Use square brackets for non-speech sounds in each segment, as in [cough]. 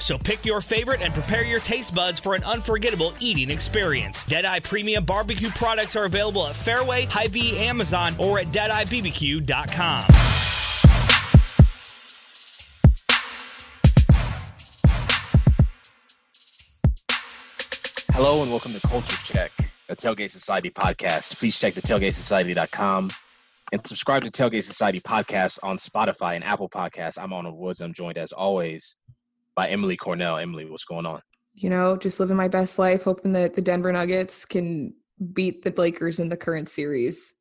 So pick your favorite and prepare your taste buds for an unforgettable eating experience. Deadeye Premium Barbecue products are available at Fairway, Hy-Vee, Amazon, or at DeadeyeBBQ.com. Hello and welcome to Culture Check, a Tailgate Society podcast. Please check the tailgatesociety.com and subscribe to Tailgate Society podcast on Spotify and Apple Podcasts. I'm Arnold Woods. I'm joined as always by Emily Cornell. Emily, what's going on? You know, just living my best life, hoping that the Denver Nuggets can beat the Lakers in the current series.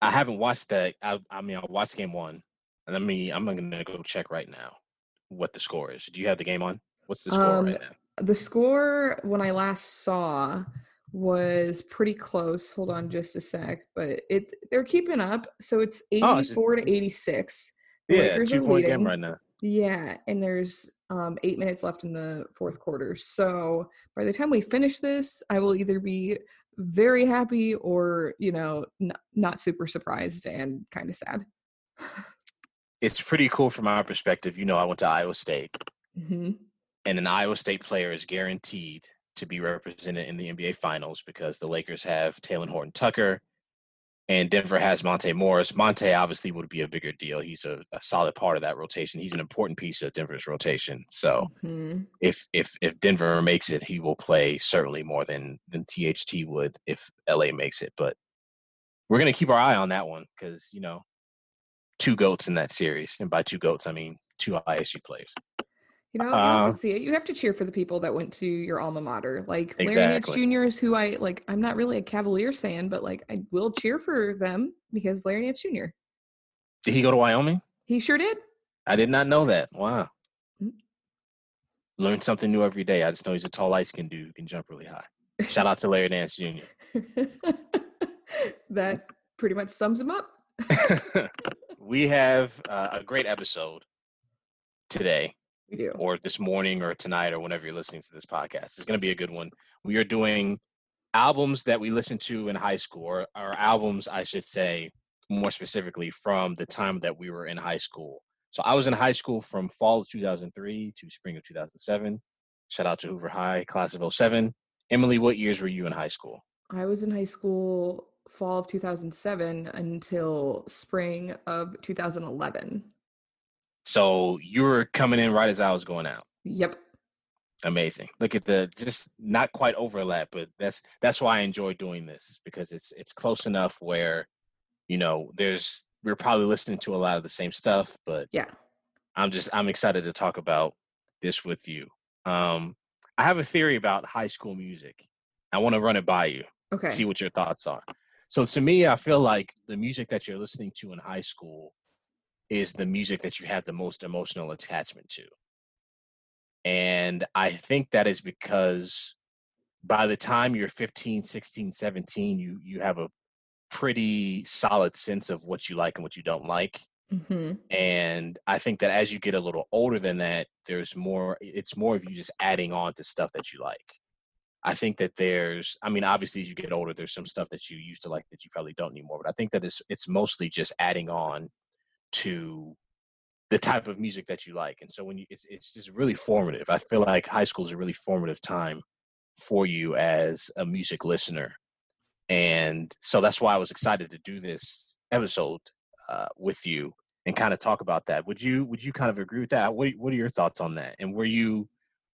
I haven't watched that. I, I mean, I watched game one, and I mean, I'm gonna go check right now what the score is. Do you have the game on? What's the score Um, right now? The score when I last saw was pretty close. Hold on just a sec, but it they're keeping up. So it's Oh, it's 84 to 86. The Yeah, Lakers two point game right now. Yeah, and there's um 8 minutes left in the fourth quarter. So by the time we finish this, I will either be very happy or, you know, n- not super surprised and kind of sad. It's pretty cool from our perspective. You know, I went to Iowa State, hmm and an Iowa State player is guaranteed to be represented in the NBA Finals because the Lakers have Talen Horton Tucker, and Denver has Monte Morris. Monte obviously would be a bigger deal. He's a, a solid part of that rotation. He's an important piece of Denver's rotation. So hmm if if if Denver makes it, he will play certainly more than than THT would if LA makes it. But we're gonna keep our eye on that one because you know two goats in that series, and by two goats I mean two ISU players. You know, you have Uh, to see it. You have to cheer for the people that went to your alma mater. Like Larry Nance Jr. is who I like. I'm not really a Cavaliers fan, but like I will cheer for them because Larry Nance Jr. Did he go to Wyoming? He sure did. I did not know that. Wow. Mm. Learn something new every day. I just know he's a tall, light skinned dude who can jump really high. Shout out to Larry Nance Jr. [laughs] that pretty much sums him up. [laughs] we have uh, a great episode today. We do. or this morning or tonight or whenever you're listening to this podcast. It's going to be a good one. We are doing albums that we listened to in high school, or, or albums, I should say, more specifically from the time that we were in high school. So I was in high school from fall of 2003 to spring of 2007. Shout out to Hoover High, class of 07. Emily, what years were you in high school? I was in high school fall of 2007 until spring of 2011. So you were coming in right as I was going out. Yep. amazing look at the just not quite overlap but that's that's why i enjoy doing this because it's it's close enough where you know there's we're probably listening to a lot of the same stuff but Yeah. i'm just i'm excited to talk about this with you um i have a theory about high school music i want to run it by you Okay. see what your thoughts are so to me i feel like the music that you're listening to in high school is the music that you have the most emotional attachment to and I think that is because by the time you're 15, 16, 17, you you have a pretty solid sense of what you like and what you don't like. hmm And I think that as you get a little older than that, there's more it's more of you just adding on to stuff that you like. I think that there's I mean, obviously as you get older, there's some stuff that you used to like that you probably don't anymore. But I think that it's it's mostly just adding on to the type of music that you like. And so when you it's it's just really formative. I feel like high school is a really formative time for you as a music listener. And so that's why I was excited to do this episode uh, with you and kind of talk about that. Would you would you kind of agree with that? What what are your thoughts on that? And were you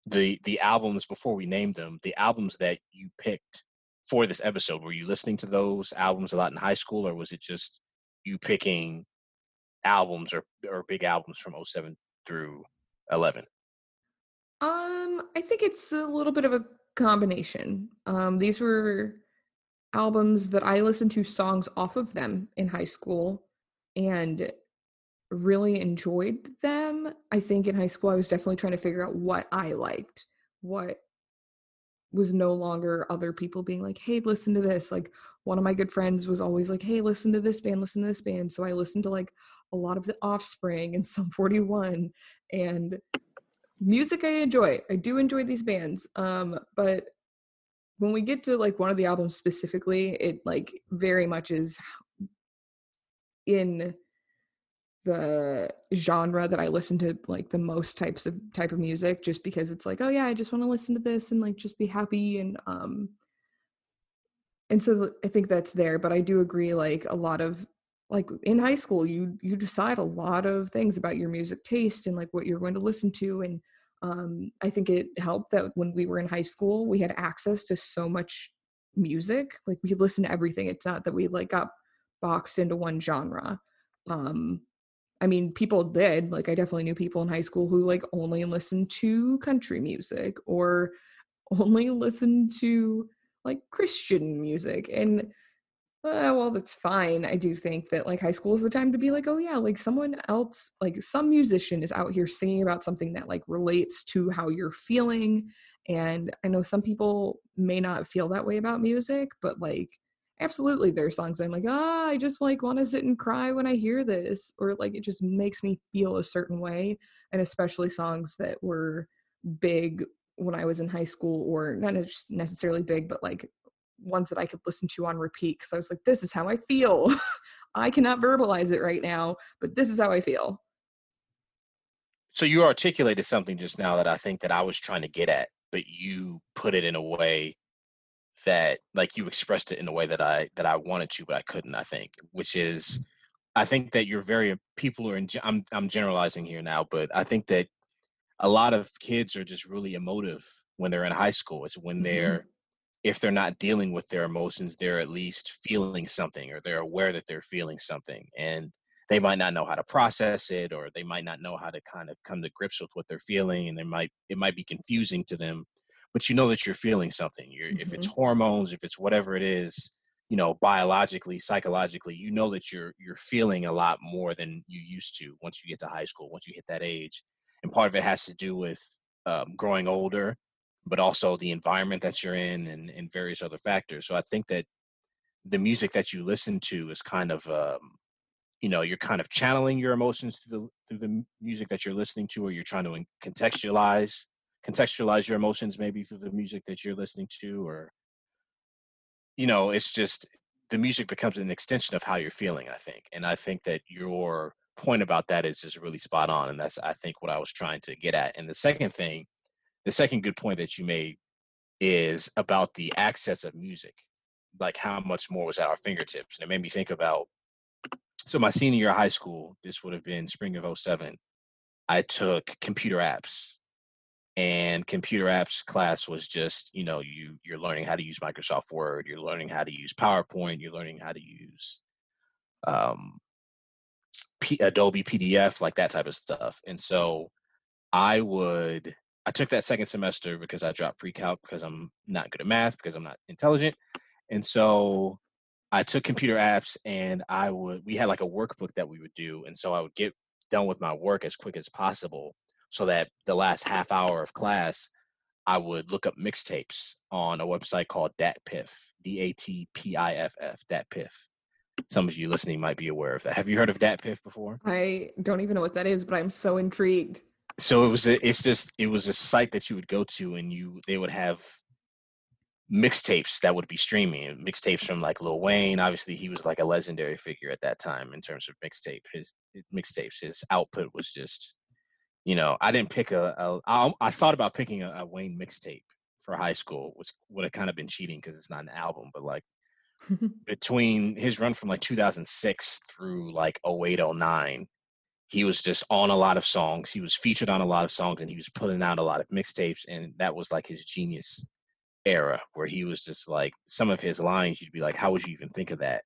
the the albums before we named them, the albums that you picked for this episode, were you listening to those albums a lot in high school or was it just you picking albums or or big albums from 07 through 11? Um, I think it's a little bit of a combination. Um, these were albums that I listened to songs off of them in high school, and really enjoyed them. I think in high school I was definitely trying to figure out what I liked, what was no longer other people being like, "Hey, listen to this." Like one of my good friends was always like, "Hey, listen to this band, listen to this band." So I listened to like a lot of the Offspring and Sum 41 and music I enjoy. I do enjoy these bands. Um but when we get to like one of the albums specifically, it like very much is in the genre that I listen to like the most types of type of music just because it's like oh yeah I just want to listen to this and like just be happy and um and so I think that's there but I do agree like a lot of like in high school you you decide a lot of things about your music taste and like what you're going to listen to and um I think it helped that when we were in high school we had access to so much music like we could listen to everything it's not that we like got boxed into one genre um I mean, people did. Like, I definitely knew people in high school who like only listened to country music or only listened to like Christian music. And uh, well, that's fine. I do think that like high school is the time to be like, oh yeah, like someone else, like some musician is out here singing about something that like relates to how you're feeling. And I know some people may not feel that way about music, but like absolutely there are songs i'm like ah i just like want to sit and cry when i hear this or like it just makes me feel a certain way and especially songs that were big when i was in high school or not necessarily big but like ones that i could listen to on repeat because i was like this is how i feel [laughs] i cannot verbalize it right now but this is how i feel so you articulated something just now that i think that i was trying to get at but you put it in a way that like you expressed it in a way that I that I wanted to, but I couldn't. I think, which is, I think that you're very people are. In, I'm I'm generalizing here now, but I think that a lot of kids are just really emotive when they're in high school. It's when they're mm-hmm. If they're not dealing with their emotions, they're at least feeling something, or they're aware that they're feeling something, and they might not know how to process it, or they might not know how to kind of come to grips with what they're feeling, and they might it might be confusing to them but you know that you're feeling something. You're, mm-hmm. If it's mm-hmm. hormones, if it's whatever it is, you know, biologically, psychologically, you know that you're you're feeling a lot more than you used to once you get to high school, once you hit that age, and part of it has to do with um, growing older, but also the environment that you're in and, and various other factors. So I think that the music that you listen to is kind of um, you know you're kind of channeling your emotions through the through the music that you're listening to or you're trying to contextualize contextualize your emotions maybe through the music that you're listening to or you know it's just the music becomes an extension of how you're feeling i think and i think that your point about that is just really spot on and that's i think what i was trying to get at and the second thing the second good point that you made is about the access of music like how much more was at our fingertips and it made me think about so my senior year of high school this would have been spring of 07 i took computer apps and computer apps class was just you know you you're learning how to use microsoft word you're learning how to use powerpoint you're learning how to use um, P- adobe pdf like that type of stuff and so i would i took that second semester because i dropped pre-calc because i'm not good at math because i'm not intelligent and so i took computer apps and i would we had like a workbook that we would do and so i would get done with my work as quick as possible so that the last half hour of class I would look up mixtapes on a website called DatPiff, D A T P I F F, DatPiff. Some of you listening might be aware of that. Have you heard of DatPiff before? I don't even know what that is, but I'm so intrigued. So it was a, it's just it was a site that you would go to and you they would have mixtapes that would be streaming mixtapes from like Lil Wayne. Obviously, he was like a legendary figure at that time in terms of mixtape. His, his mixtapes, his output was just you know, I didn't pick a. a I, I thought about picking a, a Wayne mixtape for high school, which would have kind of been cheating because it's not an album. But like [laughs] between his run from like 2006 through like 08, 09, he was just on a lot of songs. He was featured on a lot of songs, and he was putting out a lot of mixtapes, and that was like his genius era, where he was just like some of his lines. You'd be like, "How would you even think of that?"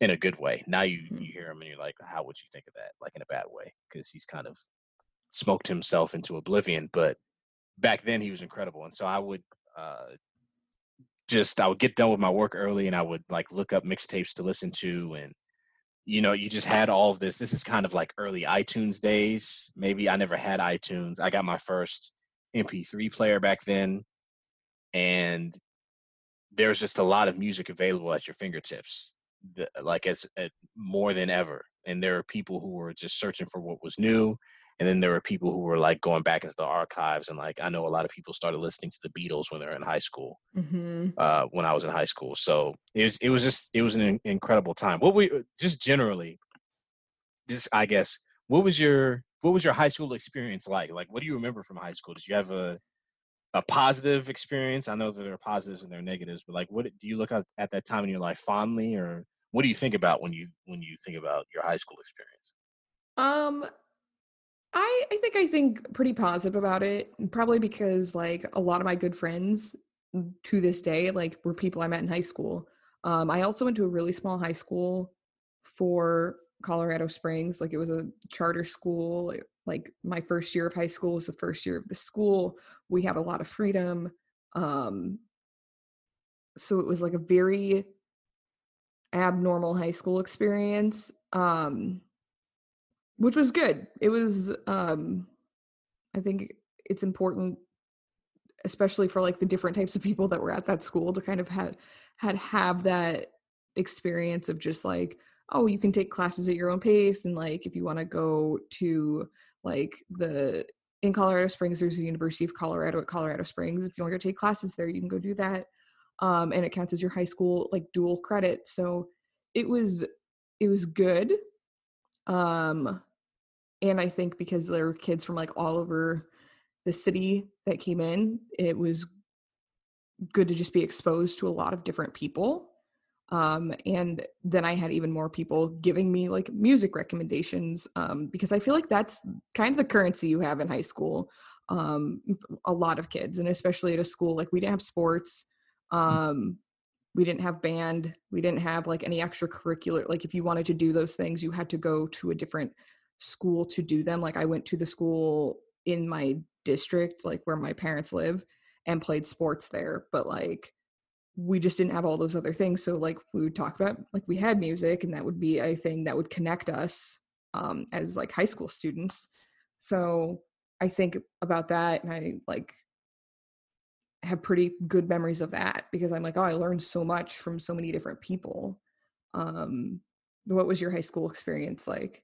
In a good way. Now you you hear him and you're like, "How would you think of that?" Like in a bad way, because he's kind of smoked himself into oblivion. But back then he was incredible, and so I would uh, just I would get done with my work early, and I would like look up mixtapes to listen to, and you know, you just had all of this. This is kind of like early iTunes days. Maybe I never had iTunes. I got my first MP3 player back then, and there's just a lot of music available at your fingertips, like as, as more than ever. And there are people who were just searching for what was new and then there were people who were like going back into the archives and like i know a lot of people started listening to the beatles when they were in high school mm-hmm. uh, when i was in high school. So it was it was just it was an incredible time. What we just generally just i guess what was your what was your high school experience like? Like what do you remember from high school? Did you have a a positive experience? I know that there are positives and there are negatives but like what do you look at, at that time in your life fondly or what do you think about when you when you think about your high school experience? Um I, I think I think pretty positive about it. Probably because like a lot of my good friends to this day like were people I met in high school. Um, I also went to a really small high school for Colorado Springs. Like it was a charter school. like my first year of high school was the first year of the school. We had a lot of freedom. Um, so it was like a very abnormal high school experience. Um, which was good. It was um I think it's important especially for like the different types of people that were at that school to kind of had had have that experience of just like oh you can take classes at your own pace and like if you want to go to like the in Colorado Springs there's the University of Colorado at Colorado Springs. If you want to go take classes there you can go do that. Um and it counts as your high school like dual credit. So it was it was good um and I think because there were kids from like all over the city that came in, it was good to just be exposed to a lot of different people. Um, and then I had even more people giving me like music recommendations um, because I feel like that's kind of the currency you have in high school. Um, a lot of kids, and especially at a school like we didn't have sports, mm. um, we didn't have band, we didn't have like any extracurricular. Like if you wanted to do those things, you had to go to a different school to do them. Like I went to the school in my district, like where my parents live, and played sports there. But like we just didn't have all those other things. So like we would talk about like we had music and that would be a thing that would connect us um as like high school students. So I think about that and I like have pretty good memories of that because I'm like, oh, I learned so much from so many different people. Um what was your high school experience like?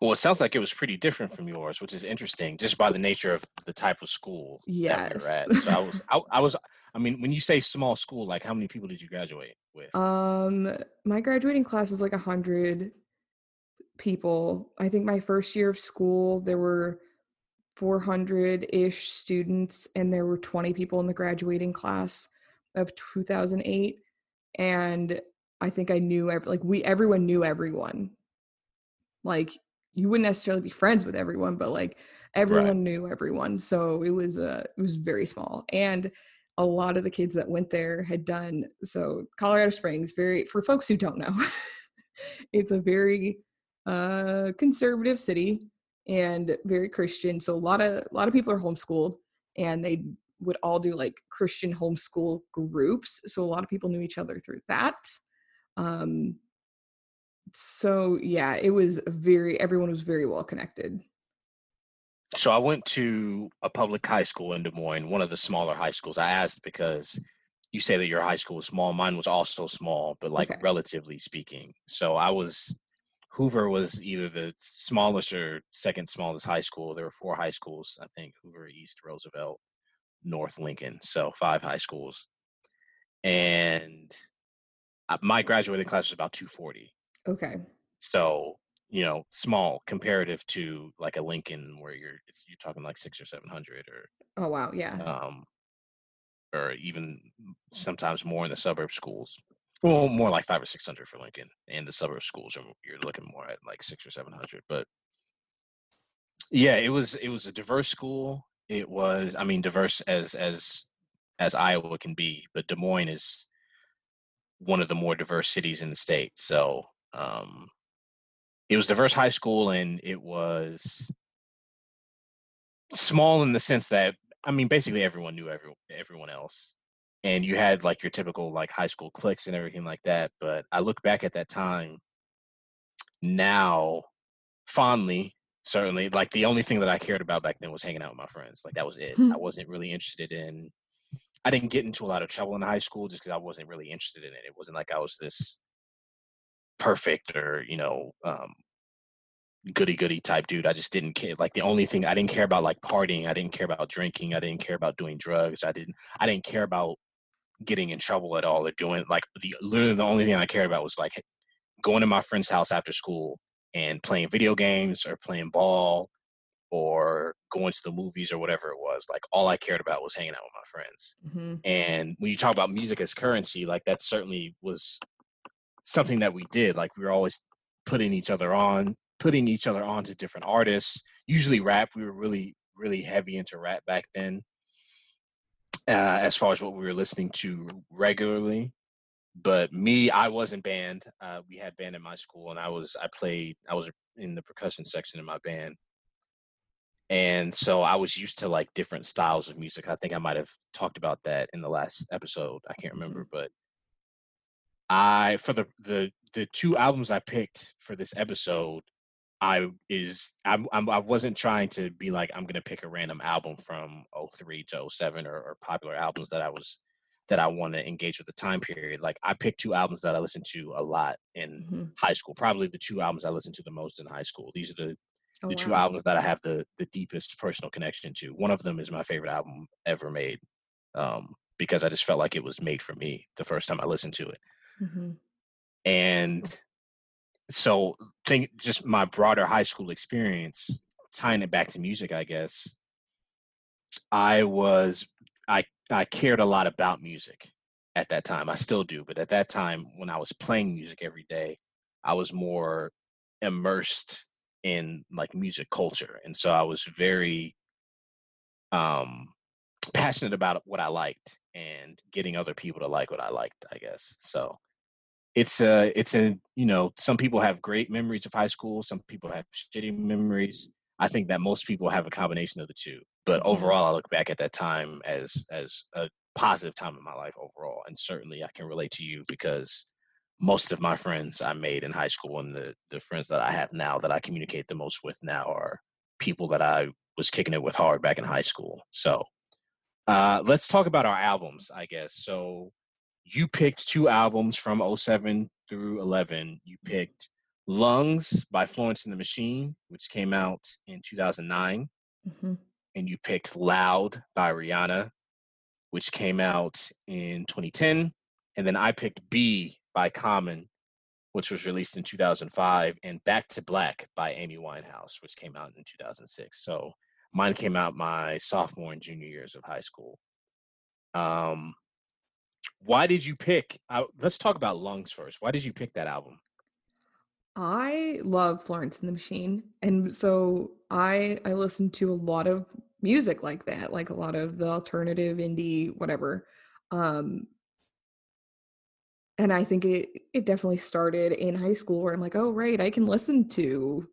Well, it sounds like it was pretty different from yours, which is interesting, just by the nature of the type of school yes. that we were at. So I was, I, I, was, [laughs] I mean, when you say small school, like how many people did you graduate with? Um, my graduating class was like a hundred people. I think my first year of school there were 400 ish students, and there were 20 people in the graduating class of 2008. And I think I knew every, like we everyone knew everyone like you wouldn't necessarily be friends with everyone, but like everyone right. knew everyone. So it was uh it was very small. And a lot of the kids that went there had done so Colorado Springs, very for folks who don't know, [laughs] it's a very uh conservative city and very Christian. So a lot of a lot of people are homeschooled and they would all do like Christian homeschool groups. So a lot of people knew each other through that. Um, so yeah, it was very everyone was very well connected. So I went to a public high school in Des Moines, one of the smaller high schools. I asked because you say that your high school was small. Mine was also small, but like okay. relatively speaking. So I was Hoover was either the smallest or second smallest high school. There were four high schools, I think Hoover, East, Roosevelt, North Lincoln. So five high schools. And uh, my graduating class was about 240. Okay. So you know, small comparative to like a Lincoln where you're you're talking like six or seven hundred or oh wow yeah um or even sometimes more in the suburb schools well more like five or six hundred for Lincoln and the suburb schools are you're looking more at like six or seven hundred but yeah it was it was a diverse school it was I mean diverse as as as Iowa can be but Des Moines is one of the more diverse cities in the state so um, it was diverse high school and it was small in the sense that I mean basically everyone knew every, everyone else and you had like your typical like high school cliques and everything like that but I look back at that time now fondly certainly like the only thing that i cared about back then was hanging out with my friends like that was it. Hmm. i wasn't really interested in i didn't get into a lot of trouble in high school just because i wasn't really interested in it. It wasn't like i was this perfect or you know um goody goody type dude. I just didn't care like the only thing i didn't care about like partying i didn't care about drinking i didn't care about doing drugs i didn't i didn't care about getting in trouble at all or doing like the literally the only thing i cared about was like going to my friend's house after school and playing video games or playing ball or going to the movies or whatever it was. Like all I cared about was hanging out with my friends. hmm And when you talk about music as currency, like that certainly was something that we did. Like we were always putting each other on, putting each other on to different artists. Usually rap. We were really, really heavy into rap back then. Uh, as far as what we were listening to regularly, but me, I wasn't band. Uh, we had band in my school, and I was I played. I was in the percussion section in my band, and so I was used to like different styles of music. I think I might have talked about that in the last episode. I can't remember, but I for the the the two albums I picked for this episode, I is I'm, I'm I wasn't trying to be like I'm gonna pick a random album from 03 to 07 or, or popular albums that I was that I want to engage with the time period. Like I picked two albums that I listened to a lot in hmm high school. Probably the two albums I listened to the most in high school. These are the Oh, the two albums that I have the the deepest personal connection to. One of them is my favorite album ever made, um, because I just felt like it was made for me the first time I listened to it. hmm And so, think just my broader high school experience, tying it back to music, I guess. I was I I cared a lot about music at that time. I still do, but at that time when I was playing music every day, I was more immersed in like music culture. And so I was very um passionate about what I liked and getting other people to like what I liked, I guess. So it's a it's a you know, some people have great memories of high school, some people have shitty memories. I think that most people have a combination of the two. But Mhm. overall I look back at that time as as a positive time in my life overall. And certainly I can relate to you because most of my friends I made in high school and the the friends that I have now that I communicate the most with now are people that I was kicking it with hard back in high school. So uh, let's talk about our albums, I guess. So you picked two albums from 07 through 11. You picked Lungs by Florence and the Machine, which came out in 2009, hmm and you picked Loud by Rihanna, which came out in 2010. And then I picked Be by Common, which was released in 2005, and Back to Black by Amy Winehouse, which came out in 2006. So mine came out my sophomore and junior years of high school. Um, why did you pick? Uh, let's talk about Lungs first. Why did you pick that album? I love Florence and the Machine, and so I I listen to a lot of music like that, like a lot of the alternative indie, whatever. Um, and I think it it definitely started in high school where I'm like, oh right, I can listen to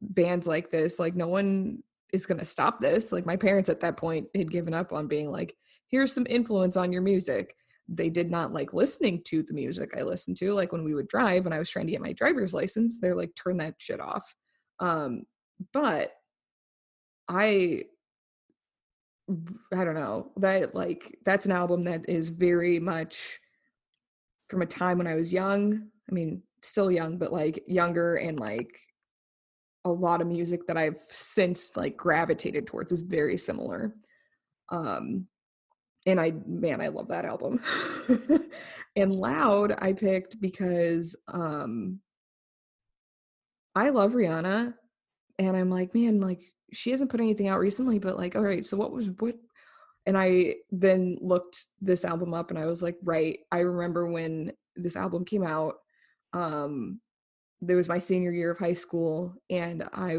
bands like this. Like no one is gonna stop this. Like my parents at that point had given up on being like, here's some influence on your music. They did not like listening to the music I listened to. Like when we would drive, when I was trying to get my driver's license, they're like, turn that shit off. Um, but I I don't know that like that's an album that is very much from a time when I was young. I mean, still young, but like younger and like a lot of music that I've since like gravitated towards is very similar. Um and I man, I love that album. [laughs] and Loud I picked because um I love Rihanna and I'm like, man, like she hasn't put anything out recently, but like, all right, so what was what and I then looked this album up and I was like, right, I remember when this album came out. Um there was my senior year of high school and I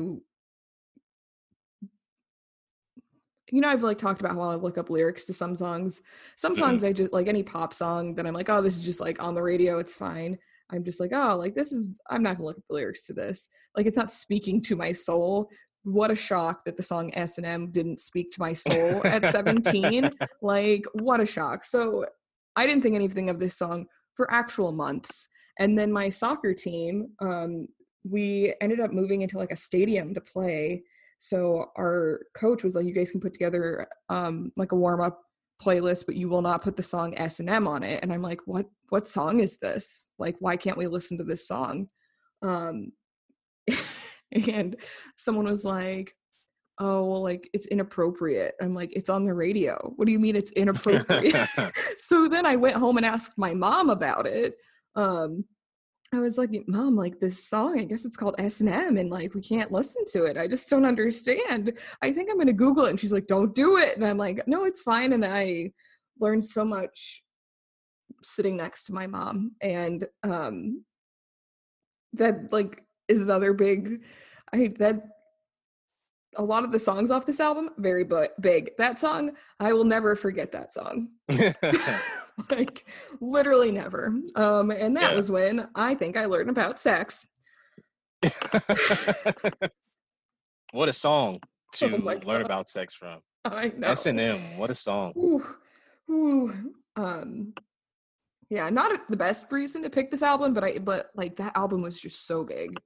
you know, I've like talked about how I look up lyrics to some songs. Some Mhm. songs I just like any pop song that I'm like, oh, this is just like on the radio, it's fine. I'm just like, oh, like this is I'm not gonna look at the lyrics to this. Like it's not speaking to my soul. What a shock that the song S and M didn't speak to my soul at 17. [laughs] Like, what a shock. So I didn't think anything of this song for actual months. And then my soccer team, um, we ended up moving into like a stadium to play. So our coach was like, "You guys can put together um, like a warm up playlist, but you will not put the song S and M on it." And I'm like, "What? What song is this? Like, why can't we listen to this song?" Um, [laughs] and someone was like, oh well like it's inappropriate i'm like it's on the radio what do you mean it's [laughs] inappropriate [laughs] so then i went home and asked my mom about it um i was like mom like this song i guess it's called s&m and like we can't listen to it. I just don't understand. I think i'm gonna google it. And she's like don't do it. And i'm like no it's fine. And i learned so much sitting next to my mom. And um that like is another big i that a lot of the songs off this album very big. That song i will never forget that song. [laughs] [laughs] Like literally never. Um and that yeah. was when i think i learned about sex. [laughs] What a song to oh learn about sex from. I know. S&m what a song. Ooh, ooh. um yeah not the best reason to pick this album but i but like that album was just so big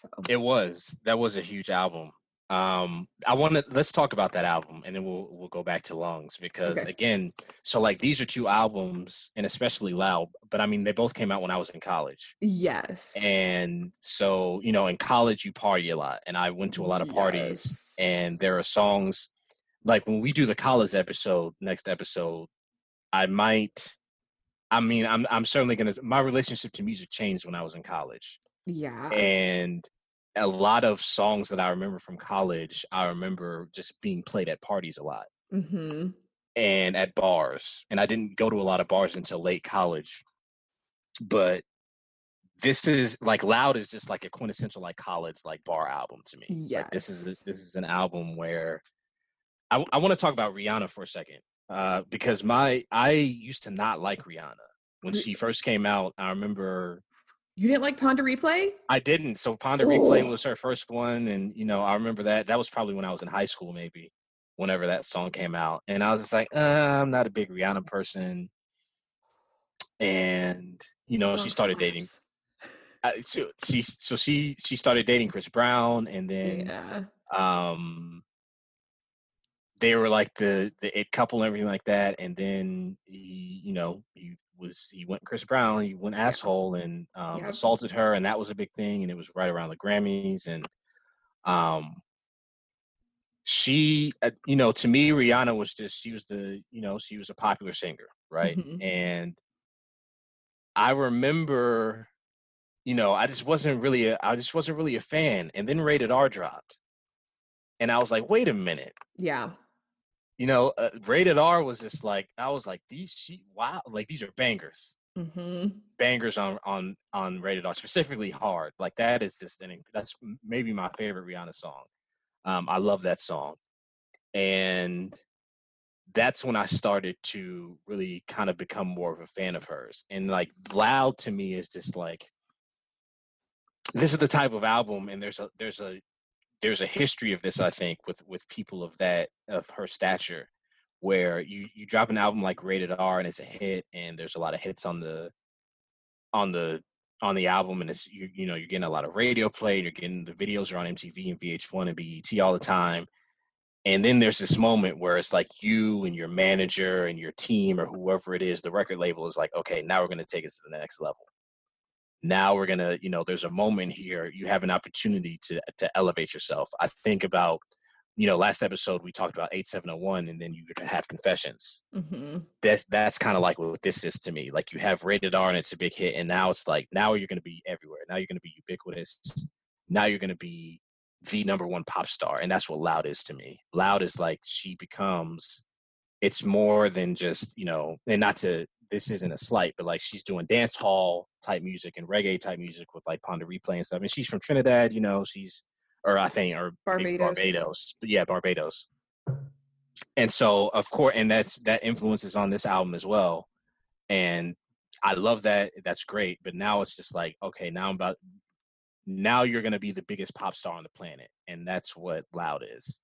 so it was that was a huge album. Um, I want to let's talk about that album, and then we'll we'll go back to Lungs because okay. again, so like these are two albums, and especially Loud. But I mean, they both came out when I was in college. Yes. And so you know, in college you party a lot, and I went to a lot of parties, yes. and there are songs like when we do the college episode next episode, I might. I mean, I'm I'm certainly gonna. My relationship to music changed when I was in college. Yeah. And a lot of songs that I remember from college, I remember just being played at parties a lot mm-hmm. and at bars. And I didn't go to a lot of bars until late college. But this is like Loud is just like a quintessential like college like bar album to me. Yeah, like, this is this is an album where I, I want to talk about Rihanna for a second uh, because my I used to not like Rihanna when she first came out. I remember you didn't like Pon de Replay? I didn't. So Pon de Replay was her first one, and you know I remember that. That was probably when I was in high school, maybe whenever that song came out, and I was just like, uh, I'm not a big Rihanna person. And you know, she started dating. Uh, so she so she she started dating Chris Brown, and then yeah. um they were like the the it couple and everything like that, and then he you know he was he went Chris Brown, he went asshole and um, assaulted her, and that was a big thing, and it was right around the Grammys, and um, she, uh, you know, to me, Rihanna was just she was the, you know, she was a popular singer, right, mm-hmm. and I remember, you know, I just wasn't really, a, I just wasn't really a fan, and then Rated R dropped, and I was like, wait a minute, yeah you know, uh, rated R was just like I was like these she wow like these are bangers, mm-hmm. bangers on on on rated R specifically hard like that is just an that's maybe my favorite Rihanna song. Um, I love that song, and that's when I started to really kind of become more of a fan of hers. And like Loud to me is just like this is the type of album, and there's a there's a there's a history of this, I think, with with people of that of her stature, where you you drop an album like Rated R and it's a hit, and there's a lot of hits on the on the on the album, and it's you you know you're getting a lot of radio play, you're getting the videos are on MTV and VH1 and BET all the time, and then there's this moment where it's like you and your manager and your team or whoever it is, the record label is like, okay, now we're going to take it to the next level now we're gonna you know there's a moment here you have an opportunity to to elevate yourself. I think about you know last episode we talked about 8701 and then you have confessions. Mm-hmm. that's that's kind of like what this is to me. Like you have rated r and it's a big hit and now it's like now you're gonna be everywhere. Now you're gonna be ubiquitous. Now you're gonna be the number one pop star and that's what loud is to me. Loud is like she becomes it's more than just you know and not to this isn't a slight, but like she's doing dance hall type music and reggae type music with like Pon de Replay and stuff. And she's from Trinidad, you know, she's or I think or Barbados. Barbados. Yeah, Barbados. And so of course and that's that influences on this album as well. And I love that. That's great. But now it's just like, okay, now I'm about now you're gonna be the biggest pop star on the planet. And that's what Loud is.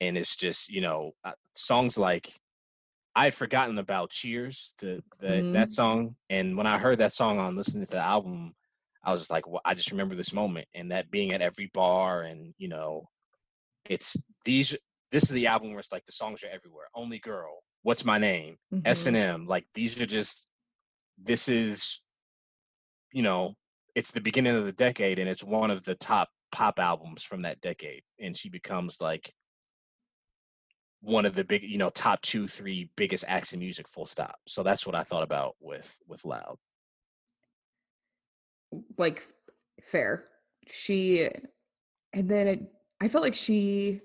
And it's just, you know, uh, songs like I had forgotten about Cheers, the, the Mhm. that song, and when I heard that song on listening to the album, I was just like, well, I just remember this moment and that being at every bar, and you know, it's these. This is the album where it's like the songs are everywhere. Only Girl, What's My Name, S Mhm. and M. Like these are just. This is, you know, it's the beginning of the decade, and it's one of the top pop albums from that decade, and she becomes like one of the big, you know, top two, three biggest acts in music. Full stop. So that's what I thought about with with Loud. like fair. She and then it I felt like she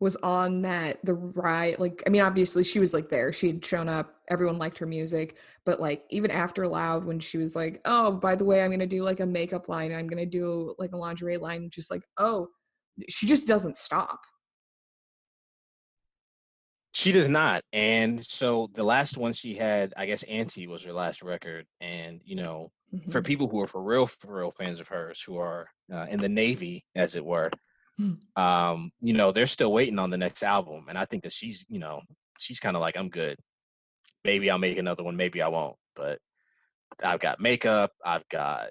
was on that the right like I mean obviously she was like there. She had shown up, everyone liked her music, but like even after Loud when she was like, "Oh, by the way, I'm to do like a makeup line, I'm to do like a lingerie line." Just like, "Oh, she just doesn't stop." She does not. And so the last one she had, I guess Anti was her last record. And, you know, for Mhm. people who are for real, for real fans of hers, who are uh, in the Navy, as it were, Hmm. um, you know, they're still waiting on the next album. And I think that she's, you know, she's kind of like, I'm good. Maybe I'll make another one. Maybe I won't. But I've got makeup. I've got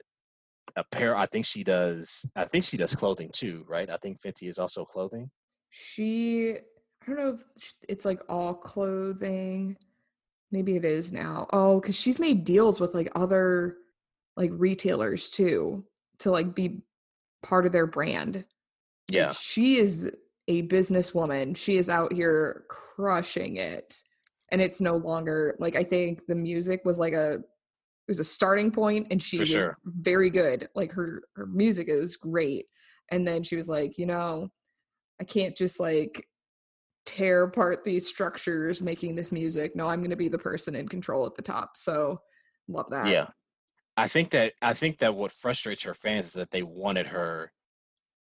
a pair. I think she does. I think she does clothing too, right? I think Fenty is also clothing. She I don't know if it's like all clothing. Maybe it is now. Oh, cuz she's made deals with like other like retailers too to like be part of their brand. Like, Yeah. She is a businesswoman. She is out here crushing it. And it's no longer like I think the music was like a it was a starting point and she For was sure. very good. Like her her music is great. And then she was like, you know, I can't just like tear apart these structures making this music. No, I'm going to be the person in control at the top. So love that. Yeah. I think that I think that what frustrates her fans is that they wanted her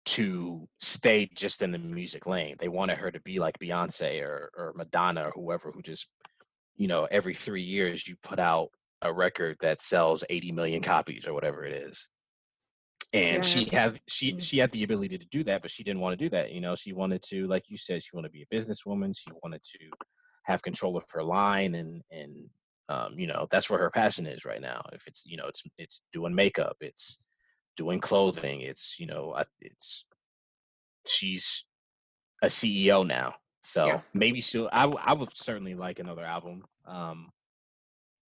to stay just in the music lane. They wanted her to be like Beyonce or or Madonna or whoever who just you know every 3 years you put out a record that sells 80 million copies or whatever it is. And she Yeah. had she Mm. she had the ability to do that but she didn't want to do that. You know, she wanted to like you said she wanted to be a businesswoman, she wanted to have control of her line and and um, you know that's where her passion is right now if it's you know it's it's doing makeup it's doing clothing it's you know it's she's a ceo now so Yeah. maybe she'll I, w- I would certainly like another album um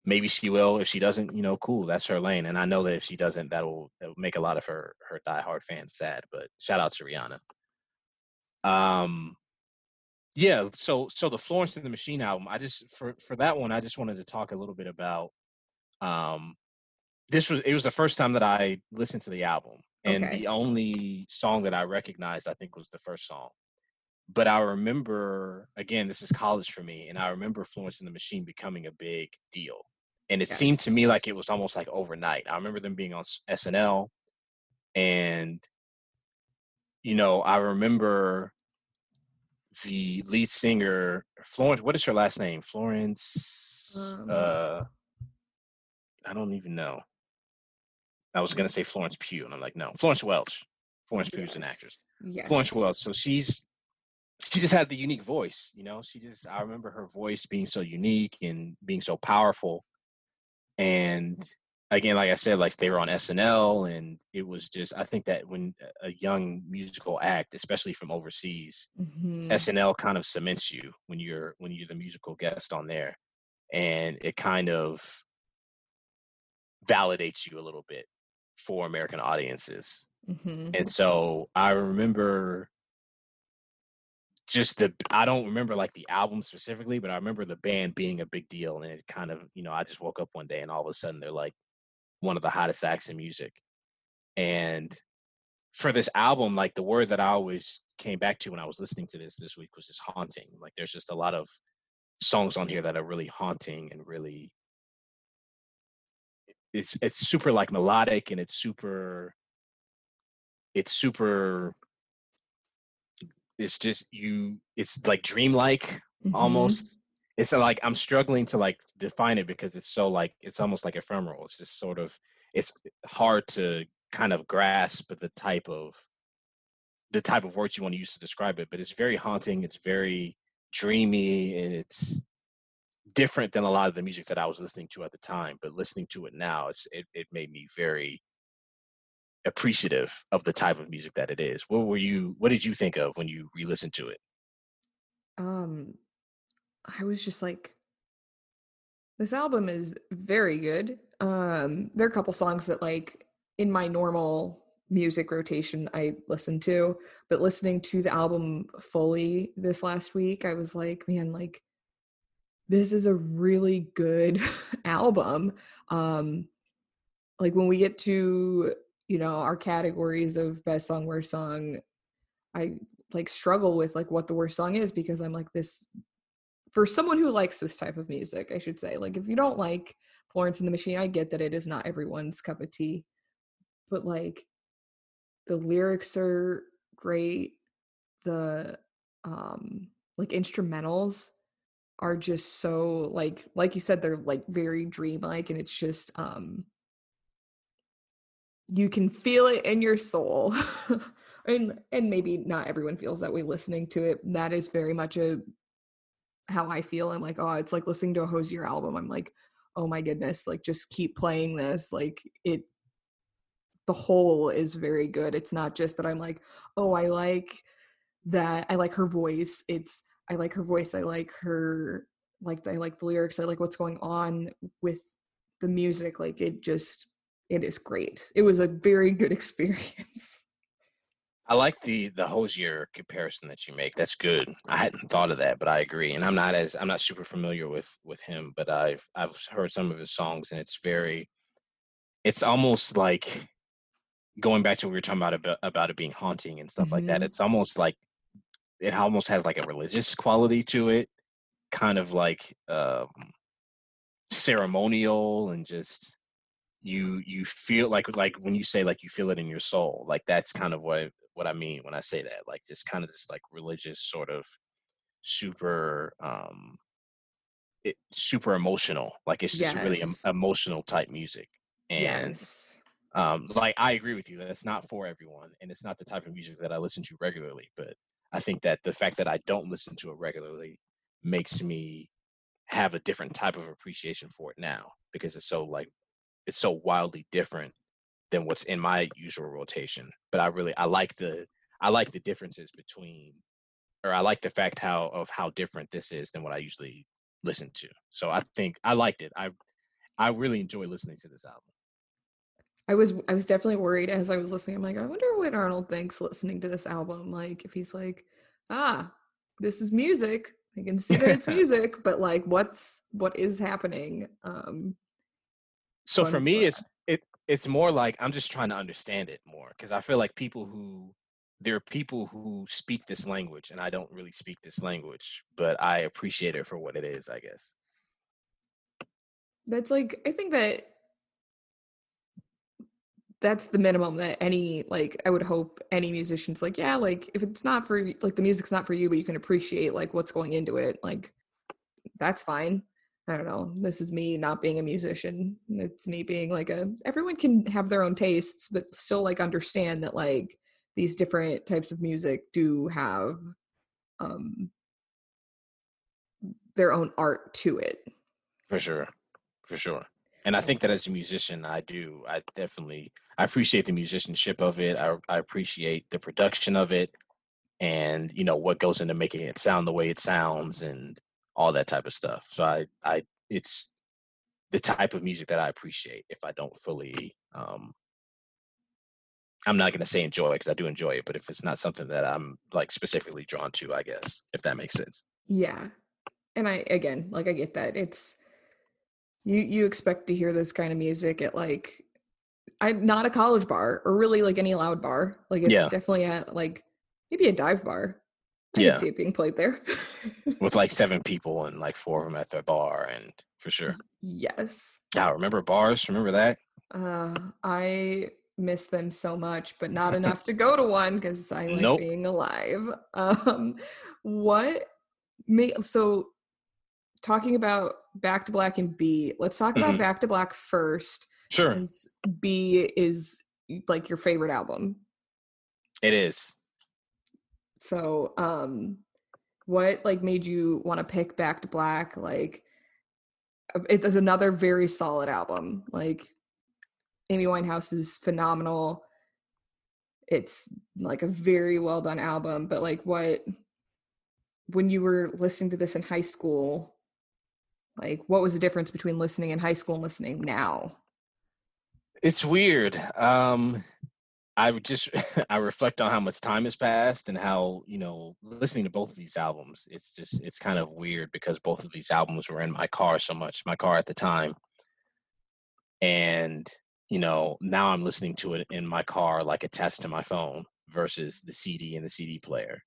maybe she will if she doesn't you know cool that's her lane and i know that if she doesn't that'll, that'll make a lot of her her diehard fans sad but shout out to rihanna um yeah so so the florence and the machine album i just for for that one i just wanted to talk a little bit about um this was it was the first time that i listened to the album and Okay. the only song that i recognized i think was the first song but i remember again this is college for me and i remember florence and the machine becoming a big deal and it seemed to me like it was almost like overnight i remember them being on snl and you know i remember the lead singer Florence. What is her last name? Florence. Um, uh, I don't even know. I was gonna say Florence Pugh, and I'm like, no, Florence Welch. Florence Pugh's an actress. Yes. Florence Welch. So she's she just had the unique voice. You know, she just. I remember her voice being so unique and being so powerful. And again, like I said, like they were on SNL, and it was just. I think that when a young musical act, especially from overseas, Mhm. SNL kind of cements you when you're when you're the musical guest on there, and it kind of validates you a little bit for American audiences. Mhm. And so I remember just the I don't remember like the album specifically, but I remember the band being a big deal, and it kind of you know I just woke up one day and all of a sudden they're like one of the hottest acts in music, and for this album, like the word that I always came back to when I was listening to this this week was just haunting. Like there's just a lot of songs on here that are really haunting and really it's it's super like melodic and it's super it's super it's just you it's like dreamlike Mhm. almost it's uh, like i'm struggling to like define it because it's so like it's almost like ephemeral it's just sort of it's hard to kind of grasp the type of the type of words you want to use to describe it but it's very haunting it's very dreamy and it's different than a lot of the music that I was listening to at the time, but listening to it now, it's it, it made me very appreciative of the type of music that it is. What were you what did you think of when you re-listened to it? Um I was just like this album is very good. Um there are a couple songs that like in my normal music rotation I listen to, but listening to the album fully this last week, I was like, man, like this is a really good [laughs] album. Um like when we get to, you know, our categories of best song, worst song, I like struggle with like what the worst song is because I'm like this for someone who likes this type of music, I should say. Like if you don't like Florence and the Machine, I get that it is not everyone's cup of tea. But like the lyrics are great the um like instrumentals are just so like like you said they're like very dreamlike and it's just um you can feel it in your soul [laughs] and and maybe not everyone feels that way listening to it that is very much a how i feel i'm like oh it's like listening to a Hozier album i'm like oh my goodness like just keep playing this like it the whole is very good. It's not just that I'm like, oh, I like that. I like her voice. It's I like her voice. I like her like I like the lyrics. I like what's going on with the music. Like it just it is great. It was a very good [laughs] experience. I like the the Hozier comparison that you make. That's good. I hadn't thought of that, but I agree. And I'm not as I'm not super familiar with with him, but I've I've heard some of his songs, and it's very. It's almost like going back to what we were talking about about, about it being haunting and stuff mm-hmm. like that, mm-hmm. it's almost like it almost has like a religious quality to it, kind of like um, ceremonial and just you you feel like like when you say like you feel it in your soul, like that's kind of what what I mean when I say that, like just kind of this like religious sort of super um it super emotional like it's just yes. really em- emotional type music and yes um like i agree with you that's not for everyone and it's not the type of music that i listen to regularly but i think that the fact that i don't listen to it regularly makes me have a different type of appreciation for it now because it's so like it's so wildly different than what's in my usual rotation but i really i like the i like the differences between or i like the fact how of how different this is than what i usually listen to so i think i liked it i i really enjoy listening to this album I was I was definitely worried as I was listening. I'm like, I wonder what Arnold thinks listening to this album. Like if he's like, ah, this is music. I can see that it's [laughs] music, but like what's what is happening? Um So for me it's it it's more like I'm just trying to understand it more because I feel like people who there are people who speak this language and I don't really speak this language, but I appreciate it for what it is, I guess. That's like I think that that's the minimum that any like i would hope any musicians like yeah like if it's not for like the music's not for you but you can appreciate like what's going into it like that's fine i don't know this is me not being a musician it's me being like a everyone can have their own tastes but still like understand that like these different types of music do have um their own art to it for sure for sure and I think that as a musician, I do. I definitely I appreciate the musicianship of it. I I appreciate the production of it, and you know what goes into making it sound the way it sounds, and all that type of stuff. So I I it's the type of music that I appreciate. If I don't fully, um, I'm not going to say enjoy because I do enjoy it, but if it's not something that I'm like specifically drawn to, I guess if that makes sense. Yeah, and I again like I get that it's you you expect to hear this kind of music at like I'm not a college bar or really like any loud bar. Like it's yeah. definitely at like maybe a dive bar. I yeah. see it being played there. [laughs] With like seven people and like four of them at the bar and for sure. Yes. Yeah, remember bars? Remember that? Uh I miss them so much, but not enough to go to one because I like nope. being alive. [laughs] Um what may so talking about Back to Black and B, let's talk about mm-hmm. Back to Black first. Sure. Since B is like your favorite album. It is. So, um what like made you want to pick Back to Black? Like it is another very solid album. Like Amy Winehouse is phenomenal. It's like a very well done album, but like what when you were listening to this in high school, like what was the difference between listening in high school and listening now? It's weird. Um I would just [laughs] I reflect on how much time has passed and how you know listening to both of these albums. It's just it's kind of weird because both of these albums were in my car so much, my car at the time, and you know now I'm listening to it in my car like attached to my phone versus the CD and the CD player,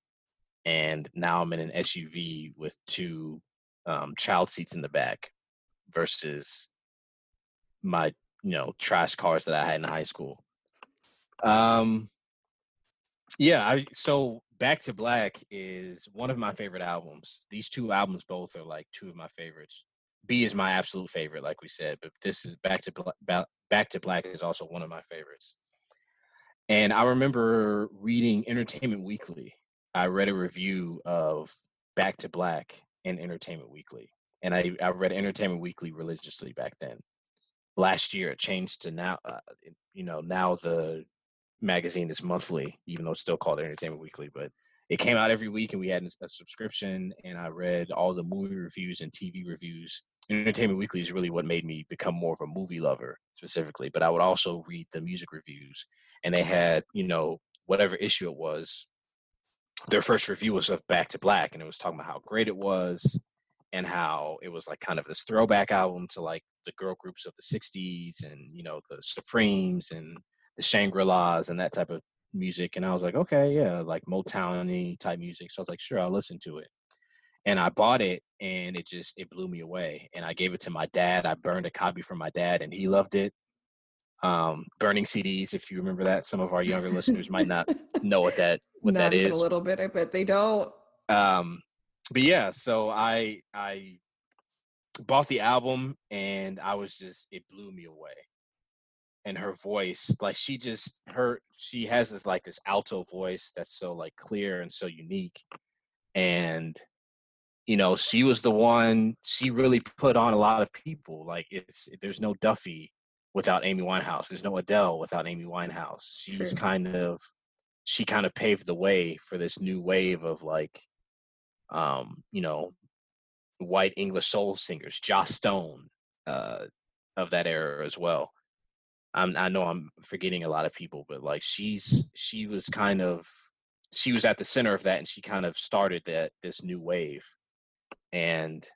and now I'm in an SUV with two um, child seats in the back versus my you know trash cars that I had in high school um, yeah, I so Back to Black is one of my favorite albums. These two albums both are like two of my favorites. B is my absolute favorite, like we said, but this is Back to Black. Back to Black is also one of my favorites. And I remember reading Entertainment Weekly. I read a review of Back to Black in Entertainment Weekly, and I, I read Entertainment Weekly religiously back then. Last year, it changed to now. Uh, you know, now the magazine is monthly, even though it's still called Entertainment Weekly. But it came out every week, and we had a subscription. And I read all the movie reviews and TV reviews. Entertainment Weekly is really what made me become more of a movie lover, specifically. But I would also read the music reviews, and they had you know whatever issue it was. Their first review was of Back to Black, and it was talking about how great it was, and how it was like kind of this throwback album to like the girl groups of the 60s and you know the supremes and the Shangri-Las and that type of music. And I was like, okay, yeah, like Motown type music. So I was like, sure, I'll listen to it. And I bought it and it just it blew me away. And I gave it to my dad. I burned a copy for my dad and he loved it. Um, burning CDs, if you remember that. Some of our younger listeners might not know what that what not that is. A little bit, I bet they don't. Um, but yeah, so I I bought the album and I was just it blew me away and her voice like she just her she has this like this alto voice that's so like clear and so unique and you know she was the one she really put on a lot of people like it's there's no duffy without amy winehouse there's no adele without amy winehouse she's True. kind of she kind of paved the way for this new wave of like um you know white english soul singers joss stone uh of that era as well I'm, I know I'm forgetting a lot of people, but like she's she was kind of she was at the center of that, and she kind of started that this new wave, and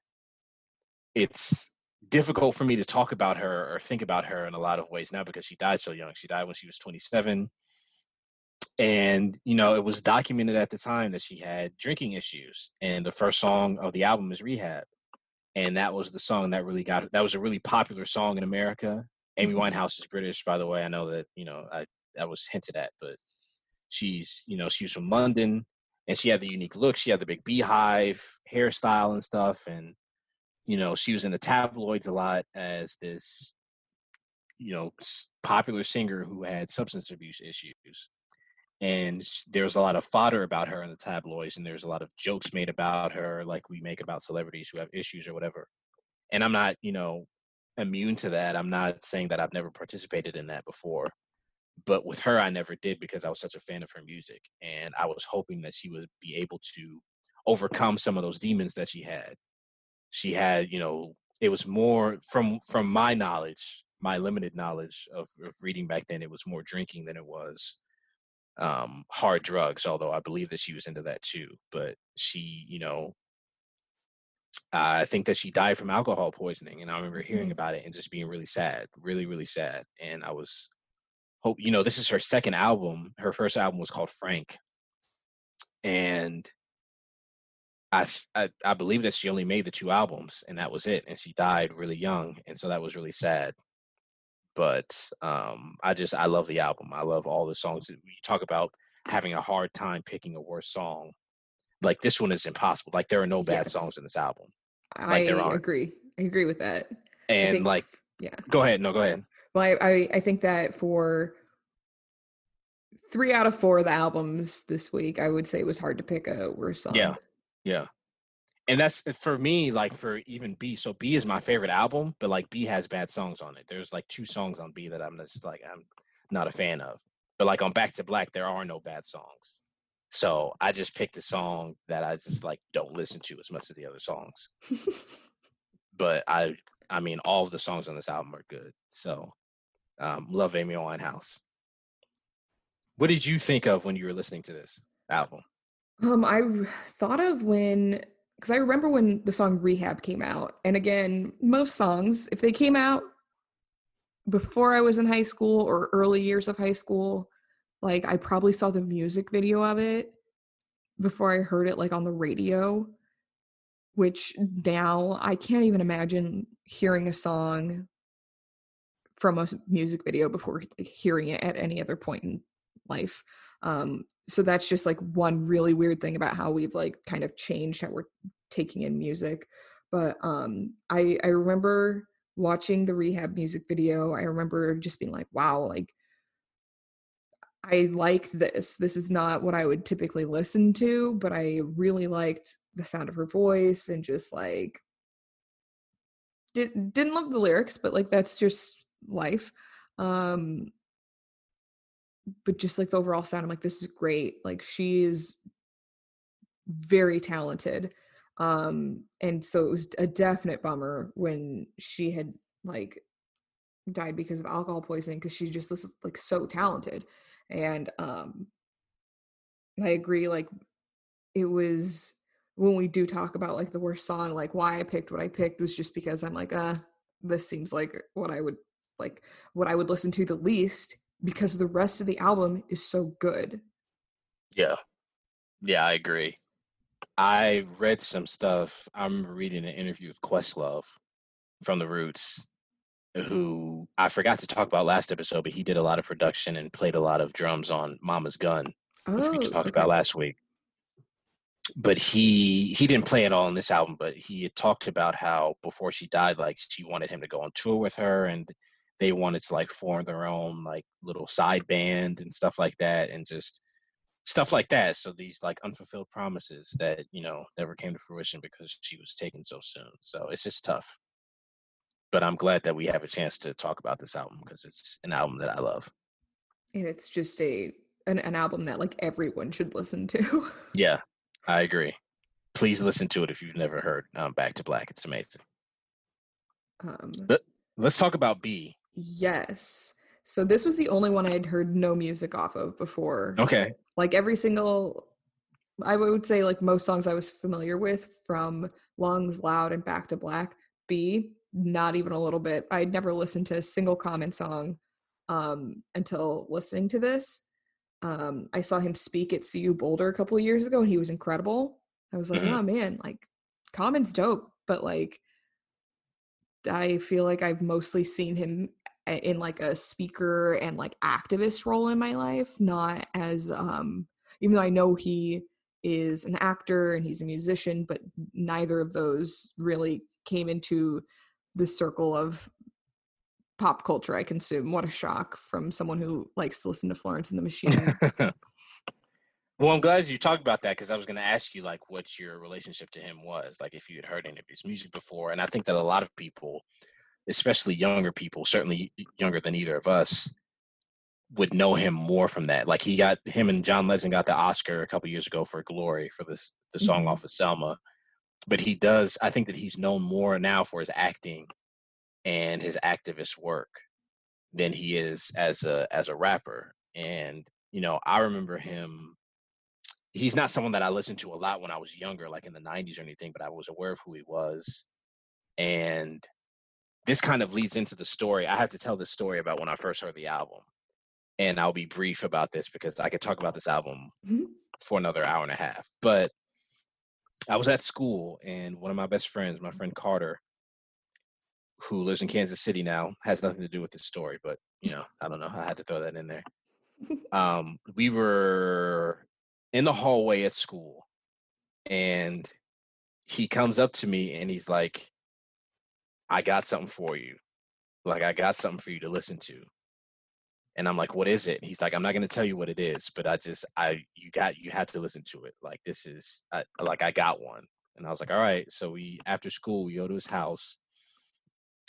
it's difficult for me to talk about her or think about her in a lot of ways now because she died so young. She died when she was 27. And, you know, it was documented at the time that she had drinking issues. And the first song of the album is Rehab. And that was the song that really got her. that was a really popular song in America. Amy mm-hmm. Winehouse is British, by the way. I know that you know I that was hinted at, but she's you know she was from London, and she had the unique look. She had the big beehive hairstyle and stuff, and you know she was in the tabloids a lot as this you know popular singer who had substance abuse issues and there's a lot of fodder about her in the tabloids and there's a lot of jokes made about her like we make about celebrities who have issues or whatever and i'm not you know immune to that. I'm not saying that I've never participated in that before, but with her, I never did because I was such a fan of her music, and I was hoping that she would be able to overcome some of those demons that she had. She had, you know, it was more from from my knowledge, my limited knowledge of, of reading back then. It was more drinking than it was um hard drugs although i believe that she was into that too but she you know uh, I think that she died from alcohol poisoning, and I remember hearing mm-hmm. about it and just being really sad, really, really sad. And I was hope you know this is her second album. Her first album was called Frank, and I, I I believe that she only made the two albums, and that was it. And she died really young, and so that was really sad. But um, I just I love the album. I love all the songs you talk about having a hard time picking a worst song like this one is impossible. Like there are no bad yes. songs in this album. Like, I agree. I agree with that. And think, like, yeah. Go ahead. No, go ahead. Well, I, I, I think that for three out of four of the albums this week, I would say it was hard to pick a worse song. Yeah, yeah. and that's uh, for me like for even b so b is my favorite album but like b has bad songs on it there's like two songs on b that i'm just like i'm not a fan of but like on back to black there are no bad songs so i just picked a song that i just like don't listen to as much as the other songs. But i i mean all of the songs on this album are good. So um love amy winehouse. What did you think of when you were listening to this album? Um i thought of when because I remember when the song Rehab came out. And again, most songs, if they came out before I was in high school or early years of high school, like I probably saw the music video of it before I heard it like on the radio, which now I can't even imagine hearing a song from a music video before hearing it at any other point in life. Um, so that's just like one really weird thing about how we've like kind of changed how we're taking in music but um i i remember watching the rehab music video i remember just being like wow like i like this. This is not what i would typically listen to but i really liked the sound of her voice and just like did, didn't love the lyrics but like that's just life. Um but just like the overall sound i'm like this is great. Like she is very talented. Um and so it was a definite bummer when she had like died because of alcohol poisoning because she just was like so talented and um i agree like it was when we do talk about like the worst song like why i picked what i picked was just because i'm like uh this seems like what i would like what i would listen to the least because the rest of the album is so good. Yeah. Yeah, I agree. I read some stuff. I'm reading an interview with Questlove from the Roots, who I forgot to talk about last episode, but he did a lot of production and played a lot of drums on Mama's Gun, which oh, we talked okay. about last week. But he he didn't play it all on this album, but he had talked about how before she died, like she wanted him to go on tour with her and they wanted to like form their own like little side band and stuff like that and just stuff like that so these like unfulfilled promises that you know never came to fruition because she was taken so soon so it's just tough but i'm glad that we have a chance to talk about this album because it's an album that i love and it's just a an, an album that like everyone should listen to [laughs] yeah i agree please listen to it if you've never heard um, back to black it's amazing um, Let, let's talk about b Yes. So this was the only one I had heard no music off of before. Okay. Like every single I would say like most songs I was familiar with from Lungs Loud and Back to Black. B, not even a little bit. I'd never listened to a single Common song um until listening to this. Um I saw him speak at CU Boulder a couple of years ago and he was incredible. I was like, mm-hmm. "Oh man, like Common's dope." But like I feel like I've mostly seen him in like a speaker and like activist role in my life not as um even though i know he is an actor and he's a musician but neither of those really came into the circle of pop culture i consume what a shock from someone who likes to listen to florence and the machine [laughs] well i'm glad you talked about that because i was going to ask you like what your relationship to him was like if you had heard any of his music before and i think that a lot of people especially younger people, certainly younger than either of us, would know him more from that. Like he got him and John Legend got the Oscar a couple years ago for Glory for this the song mm-hmm. off of Selma. But he does I think that he's known more now for his acting and his activist work than he is as a as a rapper. And, you know, I remember him he's not someone that I listened to a lot when I was younger, like in the nineties or anything, but I was aware of who he was. And this kind of leads into the story. I have to tell this story about when I first heard the album. And I'll be brief about this because I could talk about this album mm-hmm. for another hour and a half. But I was at school and one of my best friends, my friend Carter, who lives in Kansas City now, has nothing to do with this story, but you know, I don't know. I had to throw that in there. [laughs] um, we were in the hallway at school and he comes up to me and he's like, I got something for you. Like, I got something for you to listen to. And I'm like, what is it? He's like, I'm not going to tell you what it is, but I just, I, you got, you have to listen to it. Like, this is, I, like, I got one. And I was like, all right. So we after school we go to his house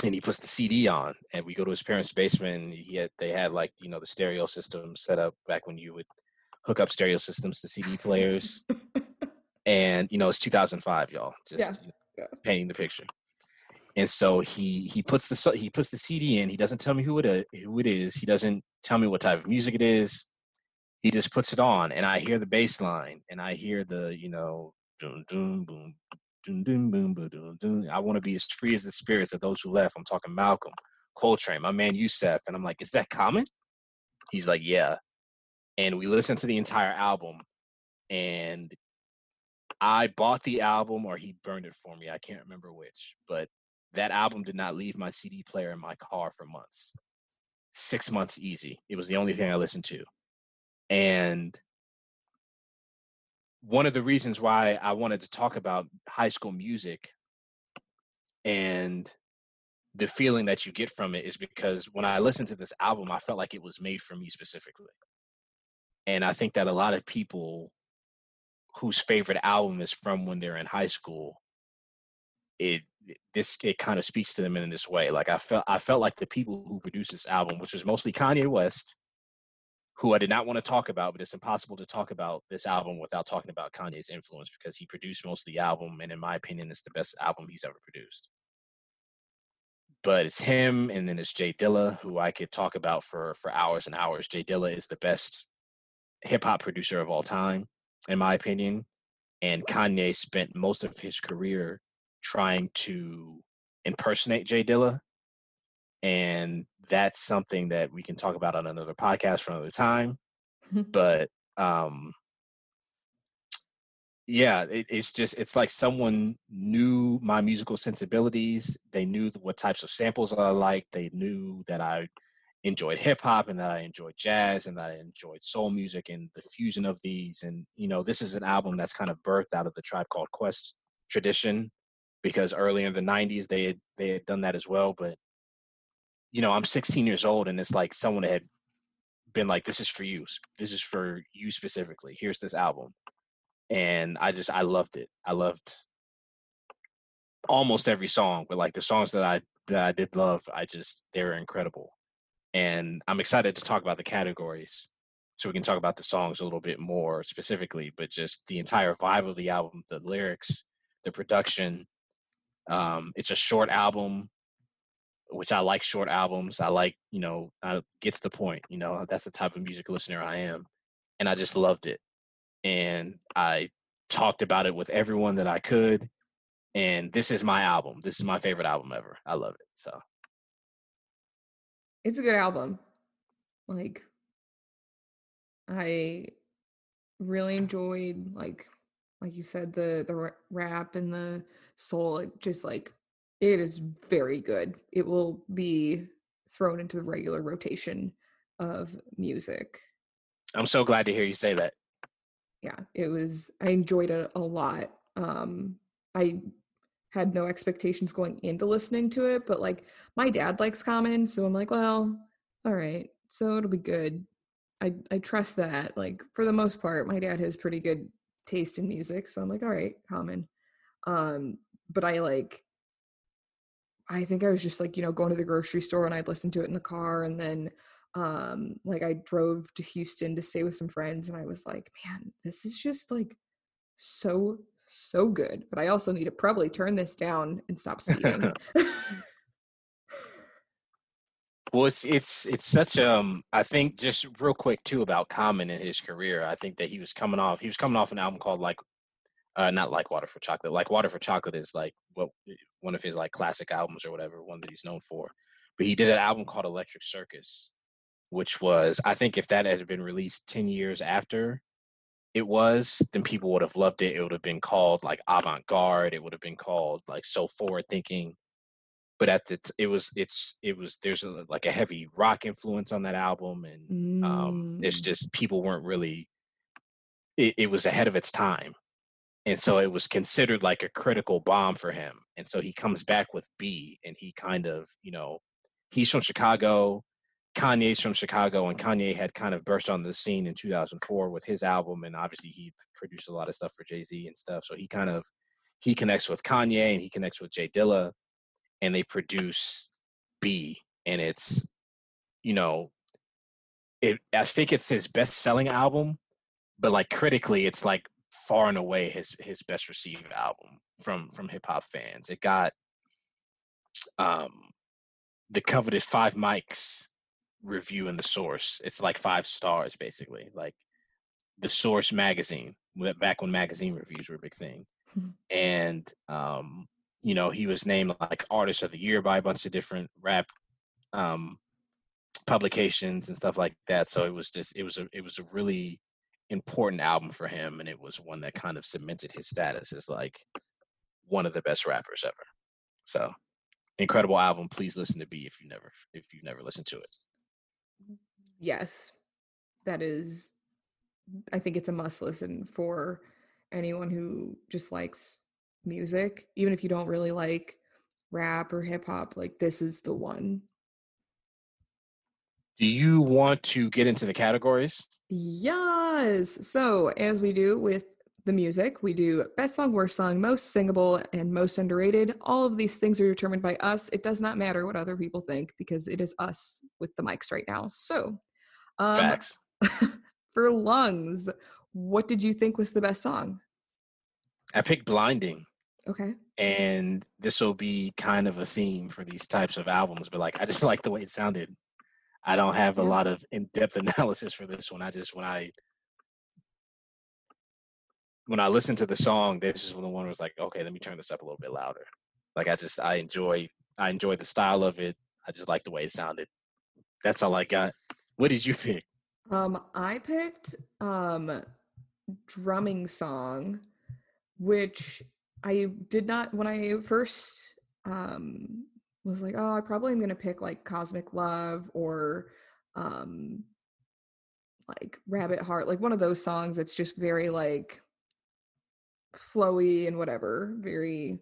and he puts the CD on and we go to his parents' basement and he had they had like, you know, the stereo system set up back when you would hook up stereo systems to CD players. [laughs] and you know, it's 2005, y'all. Just Yeah, you know, yeah. painting the picture. And so he he puts the he puts the CD in. He doesn't tell me who it is, who it is. He doesn't tell me what type of music it is. He just puts it on, and I hear the bass line, and I hear the you know doom doom boom doom doom boom boom doom doom. I want to be as free as the spirits of those who left. I'm talking Malcolm, Coltrane, my man Yusef, and I'm like, is that common? He's like, yeah. And we listened to the entire album, and I bought the album or he burned it for me. I can't remember which, but that album did not leave my CD player in my car for months. Six months easy. It was the only thing I listened to. And one of the reasons why I wanted to talk about high school music and the feeling that you get from it is because when I listened to this album, I felt like it was made for me specifically. And I think that a lot of people whose favorite album is from when they're in high school, it this it kind of speaks to them in this way. Like I felt I felt like the people who produced this album, which was mostly Kanye West, who I did not want to talk about, but it's impossible to talk about this album without talking about Kanye's influence because he produced most of the album, and in my opinion, it's the best album he's ever produced. But it's him, and then it's Jay Dilla, who I could talk about for for hours and hours. Jay Dilla is the best hip hop producer of all time, in my opinion, and Kanye spent most of his career trying to impersonate Jay Dilla, and that's something that we can talk about on another podcast for another time. [laughs] but um, yeah, it, it's just it's like someone knew my musical sensibilities. They knew what types of samples I liked. They knew that I enjoyed hip hop and that I enjoyed jazz and that I enjoyed soul music and the fusion of these. And you know, this is an album that's kind of birthed out of the Tribe Called Quest tradition because early in the '90s they had they had done that as well. But you know, I'm 16 years old and it's like someone had been like, "This is for you. This is for you specifically. Here's this album." And I just I loved it. I loved almost every song, but like the songs that I that I did love, I just they were incredible. And I'm excited to talk about the categories so we can talk about the songs a little bit more specifically, but just the entire vibe of the album, the lyrics, the production. Um, it's a short album, which I like short albums. I like, you know, I, gets the point. You know, that's the type of music listener I am, and I just loved it. And I talked about it with everyone that I could. And this is my album. This is my favorite album ever. I love it. So it's a good album. Like I really enjoyed like like you said the the rap and the soul it just like it is very good. It will be thrown into the regular rotation of music. I'm so glad to hear you say that. Yeah, it was I enjoyed it a lot. Um I had no expectations going into listening to it, but like my dad likes Common, so I'm like, well, all right, so it'll be good. I I trust that. Like for the most part, my dad has pretty good taste in music, so I'm like, all right, Common. Um, but I like I think I was just like, you know, going to the grocery store and I'd listen to it in the car and then um like I drove to Houston to stay with some friends and I was like, man, this is just like so so good. But I also need to probably turn this down and stop speeding. [laughs] Well, it's it's it's such um I think just real quick too about Common in his career. I think that he was coming off he was coming off an album called like uh not like Water for Chocolate. Like Water for Chocolate is like what one of his like classic albums or whatever, one that he's known for. But he did an album called Electric Circus, which was I think if that had been released 10 years after it was, then people would have loved it. It would have been called like avant-garde, it would have been called like so forward thinking but at the t- it was it's it was there's a, like a heavy rock influence on that album and um it's Mm. just people weren't really it, it was ahead of its time and so it was considered like a critical bomb for him and so he comes back with b and he kind of you know he's from chicago kanye's from chicago and kanye had kind of burst on the scene in 2004 with his album and obviously he produced a lot of stuff for jay-z and stuff so he kind of he connects with Kanye and he connects with Jay Dilla, and they produce B, and it's you know, it. I think it's his best selling album, but like critically, it's like far and away his his best received album from from hip hop fans. It got um the coveted five mics review in the source. It's like five stars basically. Like the source magazine back when magazine reviews were a big thing. Mm-hmm. And um, you know, he was named like artist of the year by a bunch of different rap um publications and stuff like that. So it was just it was a it was a really important album for him and it was one that kind of cemented his status as like one of the best rappers ever. So incredible album. Please listen to B if you never if you've never listened to it. Yes. That is I think it's a must listen for anyone who just likes music, even if you don't really like rap or hip hop, like this is the one. Do you want to get into the categories? Yes. So, as we do with the music, we do best song, worst song, most singable, and most underrated. All of these things are determined by us. It does not matter what other people think because it is us with the mics right now. So, um, facts. [laughs] for lungs, what did you think was the best song? I picked Blinding. Okay. And this will be kind of a theme for these types of albums, but like I just [laughs] like the way it sounded. I don't have a lot of in-depth [laughs] analysis for this one. I just when I when I listened to the song, this is when the one was like, okay, let me turn this up a little bit louder. Like I just I enjoy I enjoy the style of it. I just like the way it sounded. That's all I got. What did you pick? Um, I picked um drumming song, which I did not when I first um was like, oh, I probably am gonna pick like Cosmic Love or um like Rabbit Heart, like one of those songs that's just very like flowy and whatever, very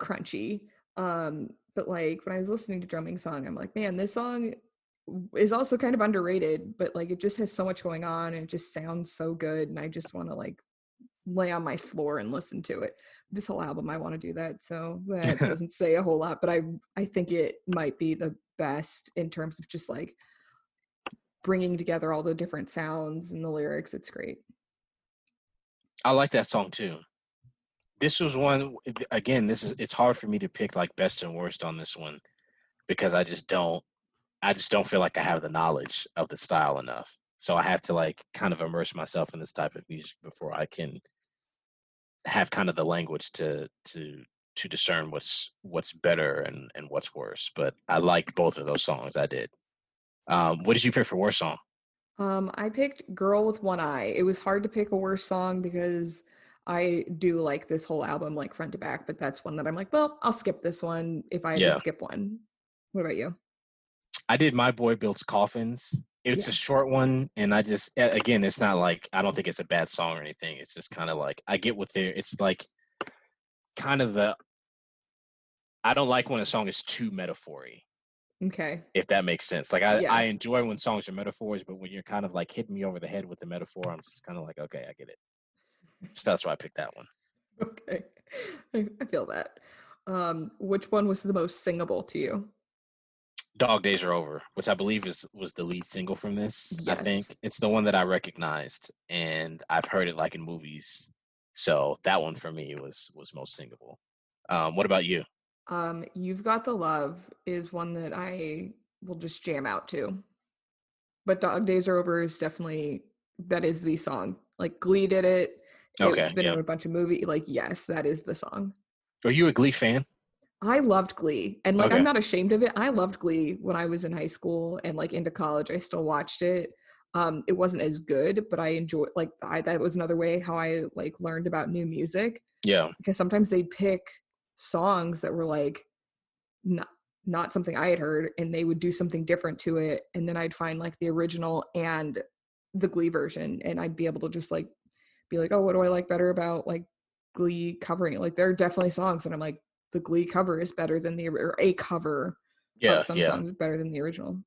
crunchy. Um, but like when I was listening to drumming song, I'm like, man, this song is also kind of underrated, but like it just has so much going on and it just sounds so good. And I just want to like lay on my floor and listen to it. This whole album, I want to do that. So that [laughs] doesn't say a whole lot, but I I think it might be the best in terms of just like bringing together all the different sounds and the lyrics. It's great. I like that song too. This was one again. This is it's hard for me to pick like best and worst on this one because I just don't I just don't feel like I have the knowledge of the style enough. So I have to like kind of immerse myself in this type of music before I can have kind of the language to to to discern what's what's better and and what's worse. But I like both of those songs. I did. Um, what did you pick for worst song? Um, I picked "Girl with One Eye." It was hard to pick a worst song because I do like this whole album like front to back, but that's one that I'm like, well, I'll skip this one if I yeah. skip one. What about you? I did my boy builds coffins. It's yeah. a short one, and I just again, it's not like I don't think it's a bad song or anything. It's just kind of like I get what they're. It's like kind of the. I don't like when a song is too metaphory. Okay. If that makes sense. Like I, yeah. I enjoy when songs are metaphors, but when you're kind of like hitting me over the head with the metaphor, I'm just kind of like, okay, I get it. So that's why I picked that one. [laughs] Okay. I feel that. Um, which one was the most singable to you? Dog Days Are Over, which I believe is was the lead single from this. Yes. I think it's the one that I recognized, and I've heard it like in movies. So that one for me was was most singable. Um, what about you? Um, You've Got the Love is one that I will just jam out to. But Dog Days Are Over is definitely that is the song. Like Glee did it. Okay, it's been yeah. in a bunch of movie. Like yes, that is the song. Are you a Glee fan? I loved Glee. And like okay. I'm not ashamed of it. I loved Glee when I was in high school and like into college. I still watched it. Um it wasn't as good, but I enjoyed like I that was another way how I like learned about new music. Yeah. Because sometimes they'd pick songs that were like not not something I had heard and they would do something different to it and then I'd find like the original and the Glee version and I'd be able to just like be like, "Oh, what do I like better about like Glee covering it?" Like there are definitely songs and I'm like the Glee cover is better than the or a cover yeah, of some yeah. songs better than the original.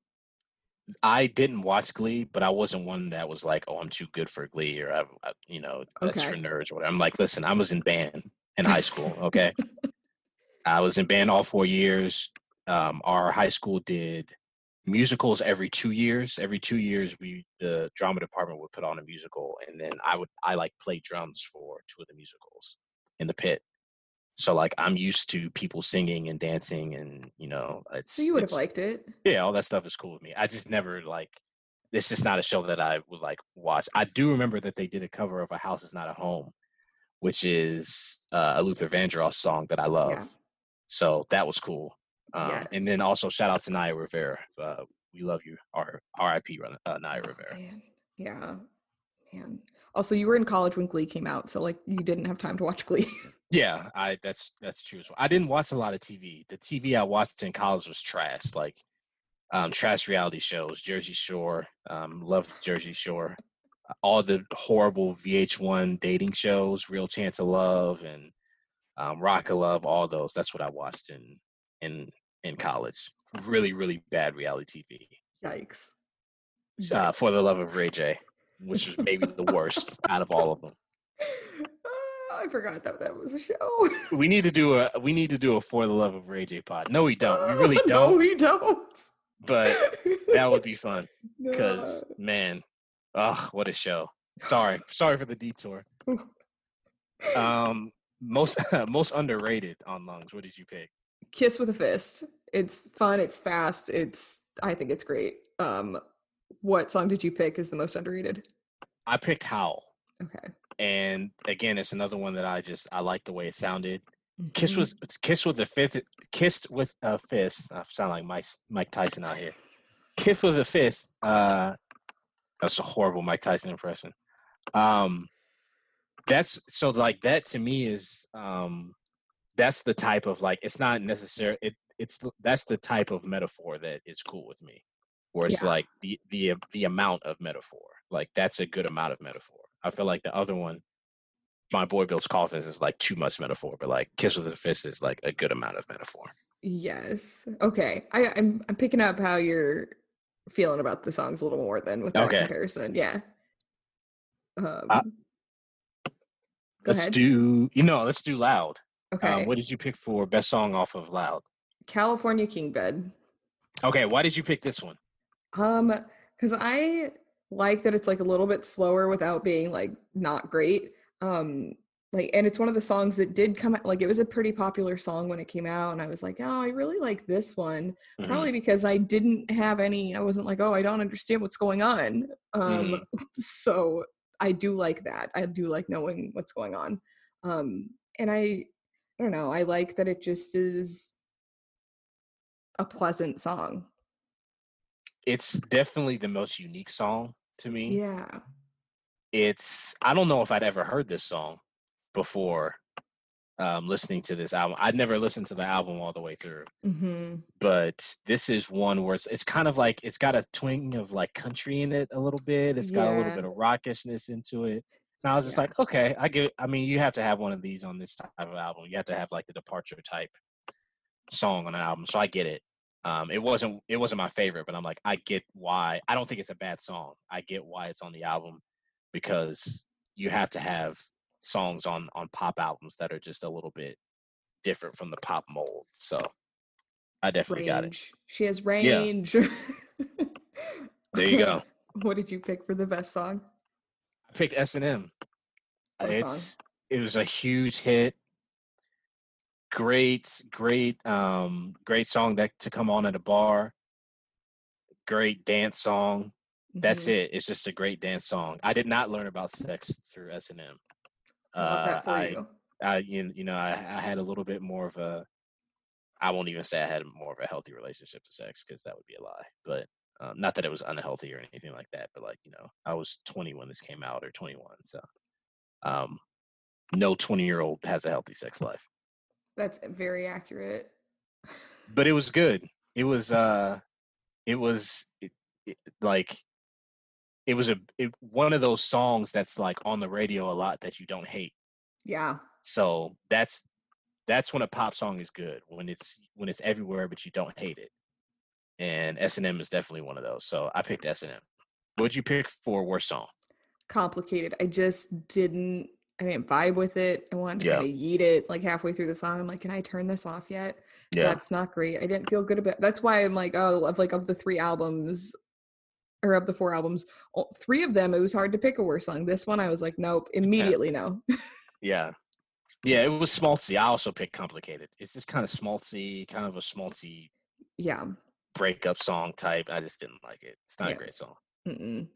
I didn't watch Glee, but I wasn't one that was like, "Oh, I'm too good for Glee," or I, I you know, that's okay. for nerds or whatever. I'm like, listen, I was in band, in high school. Okay, [laughs] I was in band all four years. Um, our high school did musicals every two years. Every two years, we the drama department would put on a musical, and then I would I like play drums for two of the musicals in the pit. So like I'm used to people singing and dancing, and you know, it's So you would have liked it. yeah, all that stuff is cool with me. I just never like it's just not a show that I would like watch. I do remember that they did a cover of A House Is Not a Home, which is uh, a Luther Vandross song that I love. So that was cool. Um, And then also shout out to Naya Rivera. Uh, we love you. R- R.I.P. Run- Uh, Naya Rivera. Man. Yeah. Man. Also, you were in college when Glee came out, so like you didn't have time to watch Glee. [laughs] Yeah, I that's that's true as well. I didn't watch a lot of TV. The TV I watched in college was trash, like um, trash reality shows, Jersey Shore. Um, loved Jersey Shore. All the horrible VH1 dating shows, Real Chance of Love and um, Rock of Love. All those. That's what I watched in in in college. Really, really bad reality TV. Yikes. Uh, For the Love of Ray J, which is maybe the worst out of all of them. Ah, I forgot that that was a show. We need to do a we need to do a For the Love of Ray J pod. No, we don't. We really [laughs] don't. No, we don't. but that would be fun [laughs] Nah. because man, oh, what a show! Sorry, sorry for the detour. [laughs] Um, most most underrated on lungs. What did you pick? Kiss with a Fist. It's fun. It's fast. It's. I think it's great. Um, what song did you pick? Is the most underrated? I picked Howl, Okay. and again, it's another one that I just I like the way it sounded. Kiss Mhm. was it's Kiss with a fifth, kissed with a fist. I sound like Mike Mike Tyson out here. Kiss with a fifth. Uh, that's a horrible Mike Tyson impression. Um, that's so like that to me is um, that's the type of like it's not necessary. It it's that's the type of metaphor that is cool with me, where it's Yeah. like the the the amount of metaphor. Like that's a good amount of metaphor. I feel like the other one my boy builds coffins is like too much metaphor, but like Kiss with a Fist is like a good amount of metaphor. Yes. Okay. I, I'm I'm picking up how you're feeling about the songs a little more than with that Okay. comparison. Yeah. Um, Uh, let's ahead. do you know, let's do loud. okay. Um, what did you pick for best song off of Loud? California King Bed. Okay, why did you pick this one? Um, because I like that it's like a little bit slower without being like not great. Um, like, and it's one of the songs that did come out. Like, it was a pretty popular song when it came out, and I was like, oh, I really like this one. Mhm. Probably because I didn't have any. I wasn't like, oh, I don't understand what's going on. Um, [laughs] so I do like that. I do like knowing what's going on. Um, and I, I don't know. I like that it just is a pleasant song. It's definitely the most unique song to me. Yeah. It's I don't know if I'd ever heard this song before um listening to this album. I'd never listened to the album all the way through. Mm-hmm. but this is one where it's, it's kind of like it's got a twing of like country in it a little bit. It's got a little bit of rockishness into it. And I was just Yeah. like, okay, I get. I mean, you have to have one of these on this type of album. You have to have like the departure type song on an album. So I get it. Um, it wasn't it wasn't my favorite, but I'm like, I get why. I don't think it's a bad song. I get why it's on the album because you have to have songs on on pop albums that are just a little bit different from the pop mold. So I definitely got it. She has range. [laughs] There you go. what did you pick for the best song? I picked S and M. Song? It's it was a huge hit. Great, great, um, great song that to come on at a bar. Great dance song. That's Mhm. it. It's just a great dance song. I did not learn about sex through S and M. For I, you. I, you you know, I, I had a little bit more of a. I won't even say I had more of a healthy relationship to sex because that would be a lie. But um, not that it was unhealthy or anything like that. But like you know, I was 20 when this came out or 21. So, um, no 20 year old has a healthy sex life. That's very accurate. But it was good. It was [laughs] uh, it was it, it, like. It was a it, one of those songs that's like on the radio a lot that you don't hate. Yeah. So that's that's when a pop song is good when it's when it's everywhere but you don't hate it. And S and M is definitely one of those. So I picked S and M. What'd you pick for worst song? Complicated. I just didn't I didn't vibe with it. I wanted to Yeah. kind of eat it like halfway through the song. I'm like, can I turn this off yet? Yeah. That's not great. I didn't feel good about. That's why I'm like, oh, of like of the three albums, or of the four albums, three of them it was hard to pick a worse song. This one I was like, nope, immediately no. Yeah. [laughs] Yeah, it was schmaltzy. I also picked complicated. It's just kind of schmaltzy, kind of a schmaltzy yeah. breakup song type. I just didn't like it. It's not Yeah. a great song. Mm-mm.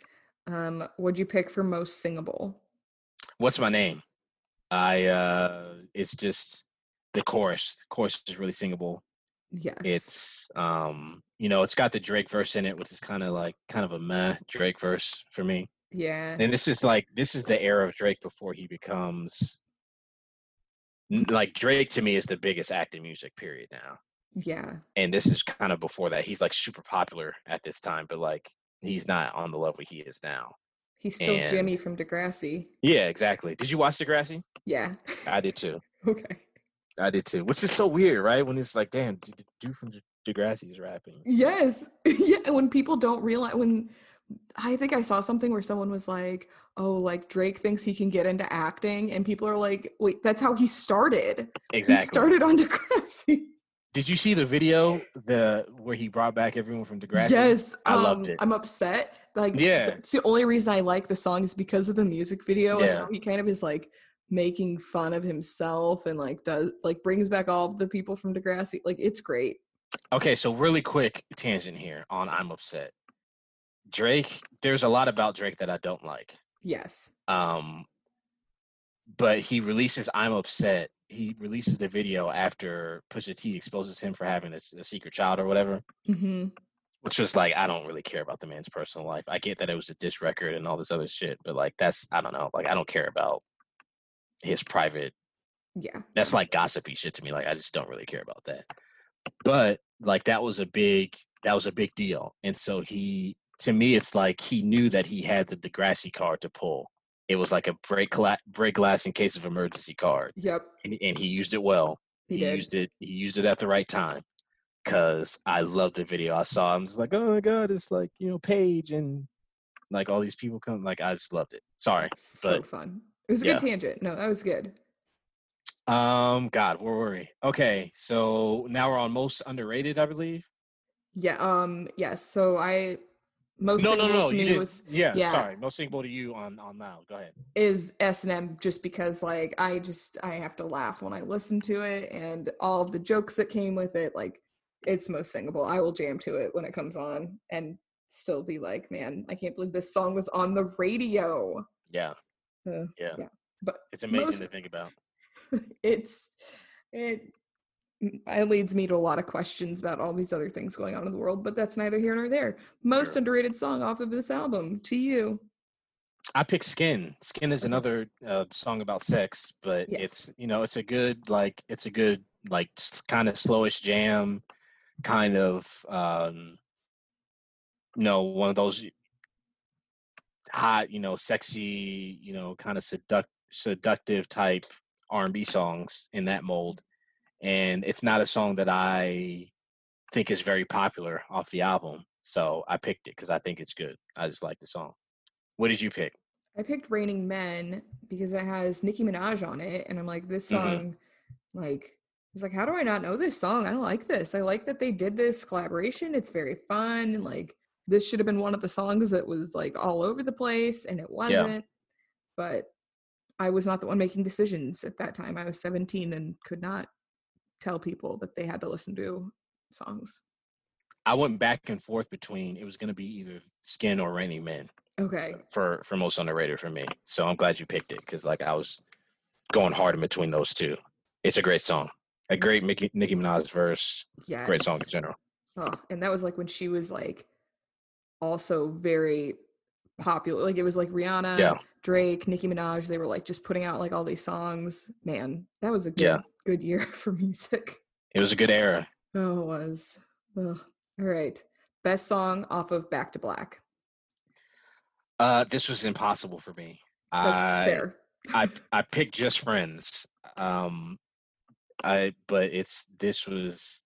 Um, what'd you pick for most singable? What's my name? I uh it's just the chorus. The chorus is really singable. Yeah. It's um, you know, it's got the Drake verse in it, which is kind of like kind of a meh Drake verse for me. yeah. And this is like this is the era of Drake before he becomes like Drake to me is the biggest act in music period now. Yeah. And this is kind of before that. He's like super popular at this time, but like he's not on the level he is now. He's still And- Jimmy from Degrassi. Yeah, exactly. Did you watch Degrassi? Yeah. I did too. [laughs] okay. I did too. Which is so weird, right? When it's like, damn, dude, dude from De- Degrassi is rapping. Yes. [laughs] yeah. When people don't realize when I think I saw something where someone was like, "Oh, like Drake thinks he can get into acting," and people are like, "Wait, that's how he started. Exactly. He started on [laughs] Degrassi." Did you see the video the where he brought back everyone from Degrassi? Yes, I loved um, it. I'm upset. Like, Yeah. it's the only reason I like the song is because of the music video. Yeah. how he kind of is like making fun of himself and like does like brings back all the people from Degrassi. Like, it's great. Okay, so really quick tangent here on I'm upset. Drake, there's a lot about Drake that I don't like. Yes. Um but he releases I'm upset. He releases the video after Pusha T exposes him for having a, a secret child or whatever, hmm which was like I don't really care about the man's personal life. I get that it was a diss record and all this other shit, but like that's I don't know. Like I don't care about his private Yeah. that's like gossipy shit to me. Like I just don't really care about that. But like that was a big that was a big deal. And so he to me it's like he knew that he had the Degrassi card to pull. It was like a break gla- break glass in case of emergency card. Yep. And, and he used it well. He, He, used it he used it at the right time. Cause I loved the video. I saw I'm just like, oh my god, it's like, you know, Paige and like all these people come like I just loved it. Sorry. so but- fun. It was a yeah. good tangent. No, that was good. Um God, where were we? Okay, so now we're on most underrated, I believe. Yeah. Um. Yes. So I most no, no, singable no. You did. was yeah, yeah. sorry. No single to you on on now. Go ahead. is S and M just because like I just I have to laugh when I listen to it and all of the jokes that came with it. Like it's most singable. I will jam to it when it comes on and still be like, man, I can't believe this song was on the radio. Yeah, Uh, yeah. Yeah, but it's amazing most- to think about. [laughs] it's it it leads me to a lot of questions about all these other things going on in the world, but that's neither here nor there. Most Sure. underrated song off of this album to you. I picked Skin. Skin is another uh, song about sex, but Yes. it's you know it's a good like it's a good like kind of slowish jam, kind of um, you know one of those hot you know sexy you know kind of seduct seductive type R and B songs in that mold, and it's not a song that I think is very popular off the album, so I picked it because I think it's good. I just like the song. What did you pick? I picked Raining Men because it has Nicki Minaj on it, and I'm like, this Mhm. song, like, I was like, how do I not know this song? I like this. I like that they did this collaboration. It's very fun. And like, this should have been one of the songs that was like all over the place, and it wasn't. But I was not the one making decisions at that time. I was 17 and could not tell people that they had to listen to songs. I went back and forth between it was going to be either Skin or Raining Men Okay. for for most underrated for me. So I'm glad you picked it because like I was going hard in between those two. It's a great song, a great Nicki, Nicki Minaj verse, Yeah. great song in general. Oh, and that was like when she was like also very popular. Like it was like Rihanna, Yeah. Drake, Nicki Minaj. They were like just putting out like all these songs. Man, that was a good Yeah. good year [laughs] for music. It was a good era. Oh, it was. Ugh. All right. Best song off of Back to Black. Uh, this was impossible for me. That's I, fair. I [laughs] I picked just friends. Um, I but it's this was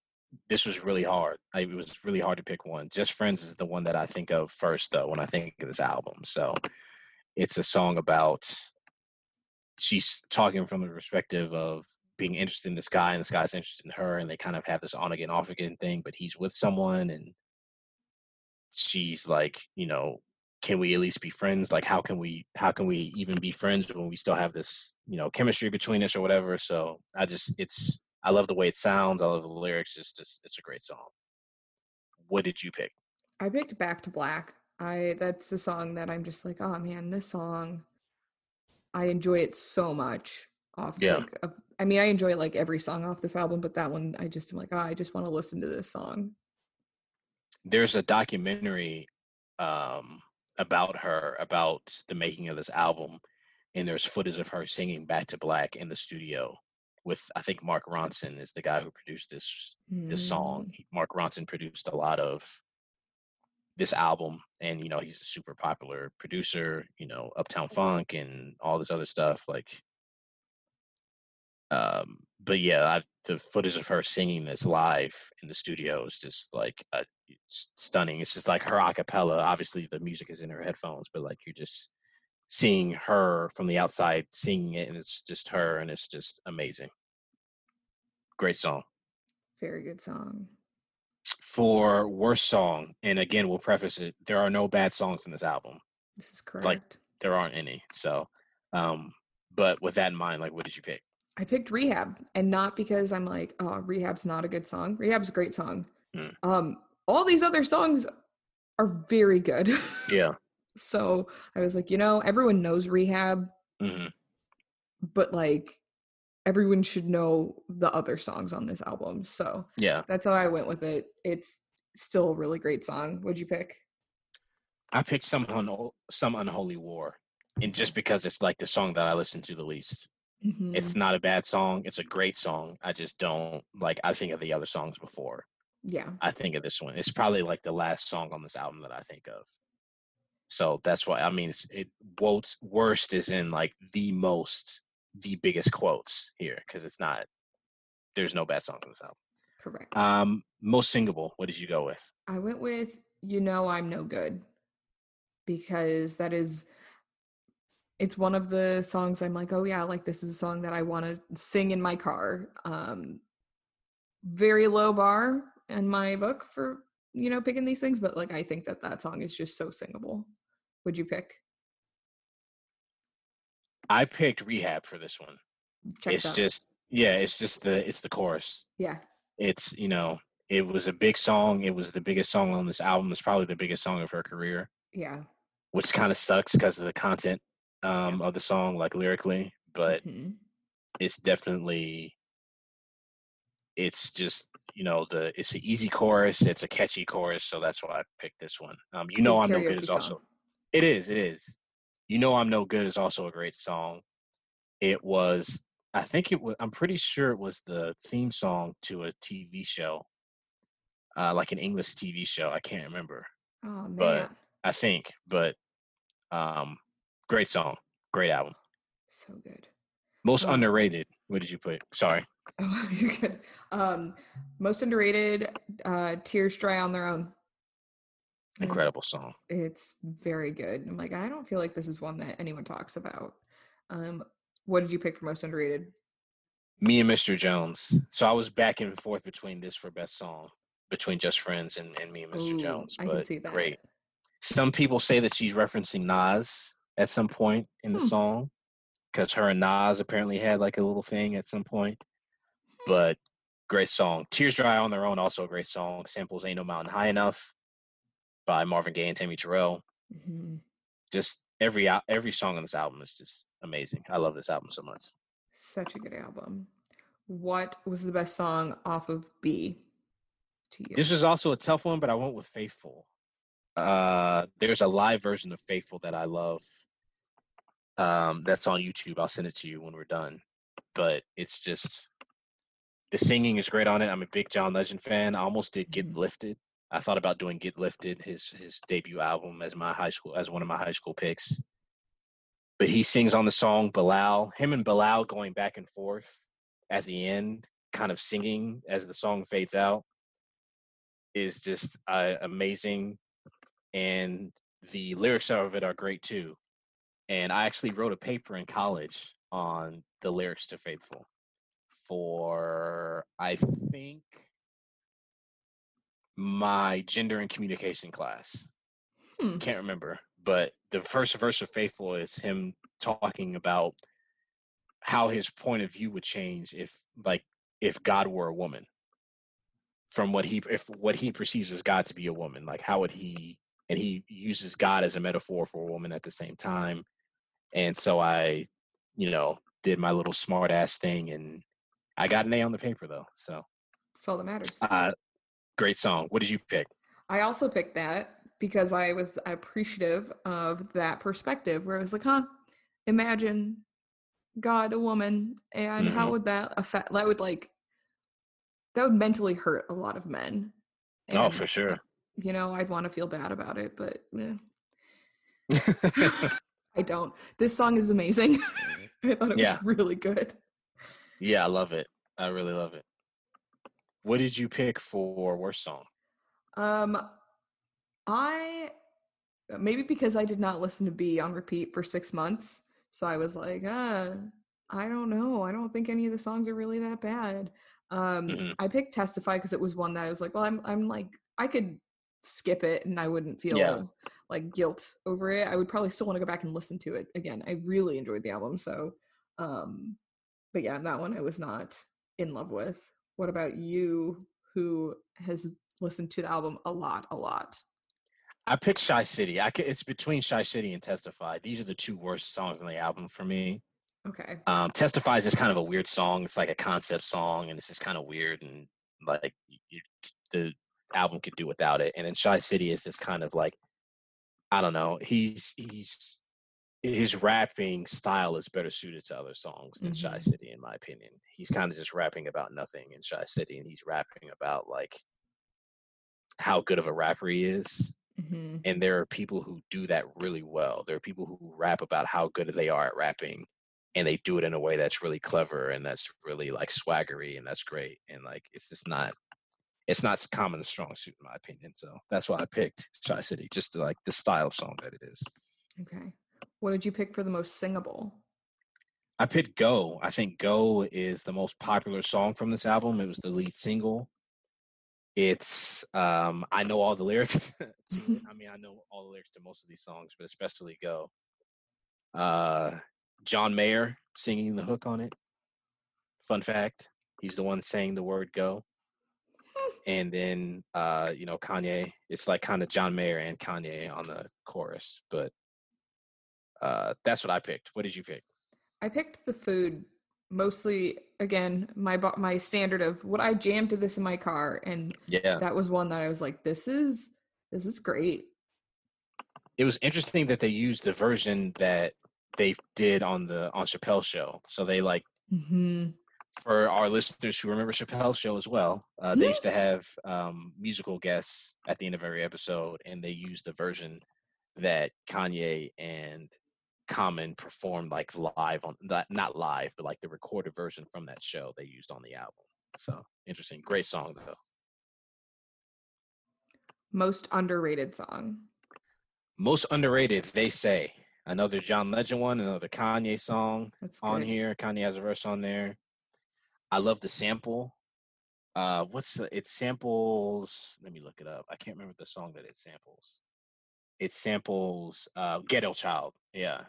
this was really hard. I, it was really hard to pick one. Just friends is the one that I think of first though when I think of this album. So it's a song about she's talking from the perspective of being interested in this guy and this guy's interested in her and they kind of have this on again off again thing but he's with someone and she's like you know can we at least be friends like how can we how can we even be friends when we still have this you know chemistry between us or whatever so i just it's i love the way it sounds i love the lyrics it's just it's a great song what did you pick I picked Back to Black. I that's a song that I'm just like, oh man, this song I enjoy it so much off Yeah. like of, I mean I enjoy like every song off this album, but that one I just am like, oh, I just want to listen to this song. there's a documentary um about her about the making of this album and there's footage of her singing back to black in the studio with i think mark ronson is the guy who produced this this song. Mm, mark ronson produced a lot of this album and you know he's a super popular producer you know uptown funk and all this other stuff like um but yeah I, the footage of her singing this live in the studio is just like uh, it's stunning. It's just like her a cappella. Obviously the music is in her headphones but like you're just seeing her from the outside singing it and it's just her and it's just amazing. Great song. Very good song. for worst song and again we'll preface it there are no bad songs in this album. This is correct. Like- there aren't any so um but with that in mind like what did you pick I picked Rehab, and not because I'm like, oh, Rehab's not a good song. Rehab's a great song. Mm. Um, all these other songs are very good. yeah [laughs] so I was like, you know, everyone knows Rehab, hmm but like everyone should know the other songs on this album. So yeah that's how I went with it. It's still a really great song. What'd you pick? i picked some unho- some unholy war and just because it's like the song that i listen to the least Mhm. it's not a bad song it's a great song i just don't like i think of the other songs before yeah, I think of this one. It's probably like the last song on this album that I think of. So that's why I mean it's it quotes worst is in like the most the biggest quotes here because it's not there's no bad song on this album. correct. Um most singable, what did you go with? I went with You Know I'm No Good because that is it's one of the songs I'm like, oh yeah, like this is a song that I want to sing in my car. Um very low bar in my book for, you know, picking these things, but like I think that that song is just so singable. Would you pick? I picked Rehab for this one. Check it's out. just yeah, it's just the it's the chorus. yeah. It's you know, it was a big song. It was the biggest song on this album. It's probably the biggest song of her career. Yeah. which kind of sucks because of the content um, of the song, like lyrically. But Mhm. it's definitely, it's just you know the it's an easy chorus, it's a catchy chorus, so that's why I picked this one. Um, you know, I'm no good is song. also it is it is. You know, I'm no good is also a great song. It was, I think it was. I'm pretty sure it was the theme song to a TV show, uh, like an English TV show. I can't remember. Oh man. but- I think, but um, great song, great album. so good. Most underrated. What did you put? Sorry. [laughs] Oh, you're good. Um, most underrated, uh, Tears Dry on Their Own. Incredible song. It's very good. I'm like, I don't feel like this is one that anyone talks about. Um, what did you pick for most underrated? Me and Mr. Jones. So I was back and forth between this for best song, between Just Friends and, and Me and Mr. Ooh, Jones. I But can see that. great. Some people say that she's referencing Nas at some point in the Hmm. song because her and Nas apparently had like a little thing at some point. But great song. Tears Dry on Their Own, also a great song. Samples Ain't No Mountain High Enough by Marvin Gaye and Tammy Terrell. Mhm. just every every song on this album is just amazing. I love this album so much. Such a good album. What was the best song off of Be? To you. This is also a tough one, but I went with Faithful. Uh, there's a live version of Faithful that I love. Um, that's on YouTube. I'll send it to you when we're done. But it's just the singing is great on it. I'm a big John Legend fan. I almost did Get Mhm. Lifted. I thought about doing Get Lifted, his his debut album, as my high school as one of my high school picks. But he sings on the song Bilal. Him and Bilal going back and forth at the end, kind of singing as the song fades out, is just uh, amazing. And the lyrics of it are great too. And I actually wrote a paper in college on the lyrics to Faithful for I think my gender and communication class. Hmm. Can't remember, but the first verse of Faithful is him talking about how his point of view would change if like if God were a woman. From what he if what he perceives as God to be a woman, like how would he and he uses God as a metaphor for a woman at the same time. And so I, you know, did my little smart ass thing and I got an A on the paper though. So That's all that matters. uh great song. What did you pick? I also picked that because I was appreciative of that perspective where I was like, huh, imagine God, a woman, and how Mhm. would that affect that would like that would mentally hurt a lot of men. Oh, for sure. You know, I'd want to feel bad about it, but eh, [laughs] [laughs] [laughs] I don't. This song is amazing. [laughs] I thought it Yeah. was really good. yeah, I love it. I really love it. What did you pick for worst song? Um, I maybe because I did not listen to Be on repeat for six months, so I was like, uh, I don't know. I don't think any of the songs are really that bad. Um, Mhm. I picked Testify because it was one that I was like, well, I'm, I'm like, I could skip it and I wouldn't feel Yeah. Like guilt over it. I would probably still want to go back and listen to it again. I really enjoyed the album, so, um, but yeah, that one I was not in love with. What about you, who has listened to the album a lot, a lot? I picked Chi-City. I could, it's between Chi-City and Testify. These are the two worst songs on the album for me. Okay. Um, Testify is just kind of a weird song. It's like a concept song, and it's just kind of weird, and like you, the album could do without it. And then Chi-City is just kind of like, I don't know. He's he's his rapping style is better suited to other songs than Shy Mhm. City, in my opinion. He's kind of just rapping about nothing in Chi-City, and he's rapping about like how good of a rapper he is hmm and there are people who do that really well. There are people who rap about how good they are at rapping, and they do it in a way that's really clever and that's really like swaggery, and that's great. And like, it's just not, it's not common strong suit in my opinion. So that's why I picked Chi-City, just like the style of song that it is. Okay. What did you pick for the most singable? I picked Go. I think Go is the most popular song from this album. It was the lead single. It's um I know all the [laughs] lyrics. [laughs] I mean I know all the lyrics to most of these songs, but especially Go. Uh John Mayer singing the hook on it. Fun fact, he's the one saying the word go. And then uh, you know, Kanye, it's like kind of John Mayer and Kanye on the chorus, but uh that's what I picked. What did you pick? I picked the food mostly again my my standard of what I jammed to this in my car and Yeah. that was one that I was like this is this is great. it was interesting that they used the version that they did on the on Chappelle's show. So they like Mm-hmm. For our listeners who remember Chappelle's show as well, uh, they used to have um, musical guests at the end of every episode, and they used the version that Kanye and Common performed like live on not not live, but like the recorded version from that show they used on the album. So interesting, great song though. Most underrated song. Most underrated, they say. Another John Legend one, another Kanye song. That's on good. here. Kanye has a verse on there. I love the sample. Uh, what's it samples? Let me look it up. I can't remember the song that it samples. It samples uh, "Ghetto Child." Yeah,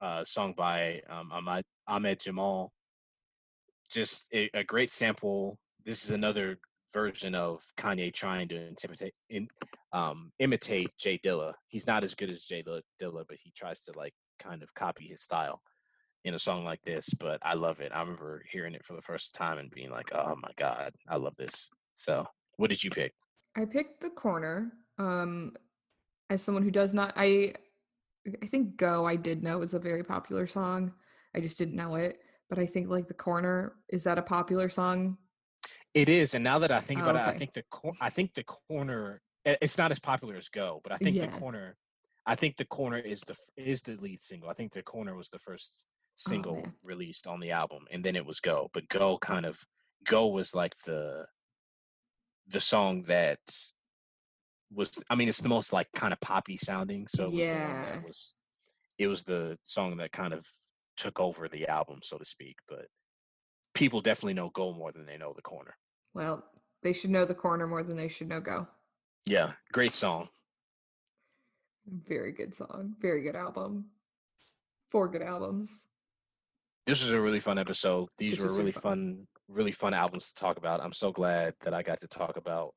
a, a song by um, Ahmad, Ahmed Jamal. Just a, a great sample. This is another version of Kanye trying to intimidate, in, um, imitate Jay Dilla. He's not as good as Jay Dilla, but he tries to like kind of copy his style in a song like this, but I love it. I remember hearing it for the first time and being like, "Oh my god, I love this." So, what did you pick? I picked the corner. Um, as someone who does not, I, I think "Go" I did know is a very popular song. I just didn't know it, but I think like the corner is that a popular song? It is, and now that I think Oh, about it, I think the cor- I think the corner. It's not as popular as Go, but I think Yeah. the corner. I think the corner is the is the lead single. I think the corner was the first Oh, single man. released on the album, and then it was Go. But Go kind of Go was like the the song that was. I mean, it's the most like kind of poppy sounding. So it was um, Yeah. that was. It was the song that kind of took over the album, so to speak. But people definitely know Go more than they know the corner. Well, they should know the corner more than they should know Go. Yeah, great song. Very good song. Very good album. Four good albums. This was a really fun episode. These were really fun. fun, really fun albums to talk about. I'm so glad that I got to talk about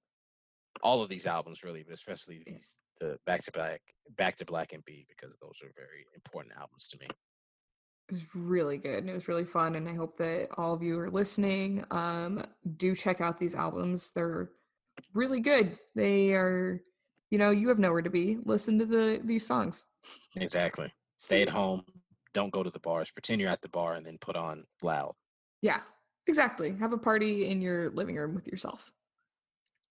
all of these albums, really, but especially these the Back to Black, Back to Black and Be, because those are very important albums to me. It was really good and it was really fun. And I hope that all of you are listening. Um, do check out these albums. They're really good. They are, you know, you have nowhere to be. Listen to the these songs. Exactly. [laughs] Stay at home. Don't go to the bars. Pretend you're at the bar and then put on loud. Yeah, exactly. Have a party in your living room with yourself.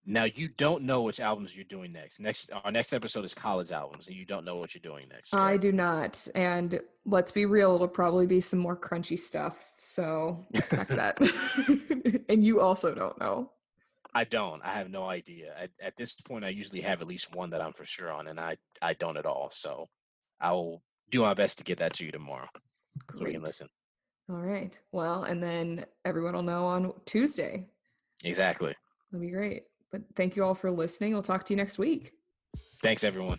Now you don't know which albums you're doing next. Next, our next episode is college albums, and you don't know what you're doing next. I do not. And let's be real, it'll probably be some more crunchy stuff. So expect that. [laughs] and you also don't know. I don't. I have no idea. At, at this point, I usually have at least one that I'm for sure on, and I I don't at all. So I'll do my best to get that to you tomorrow, so we can listen. All right. Well, and then everyone will know on Tuesday. Exactly. That'll be great. But thank you all for listening. We'll talk to you next week. Thanks, everyone.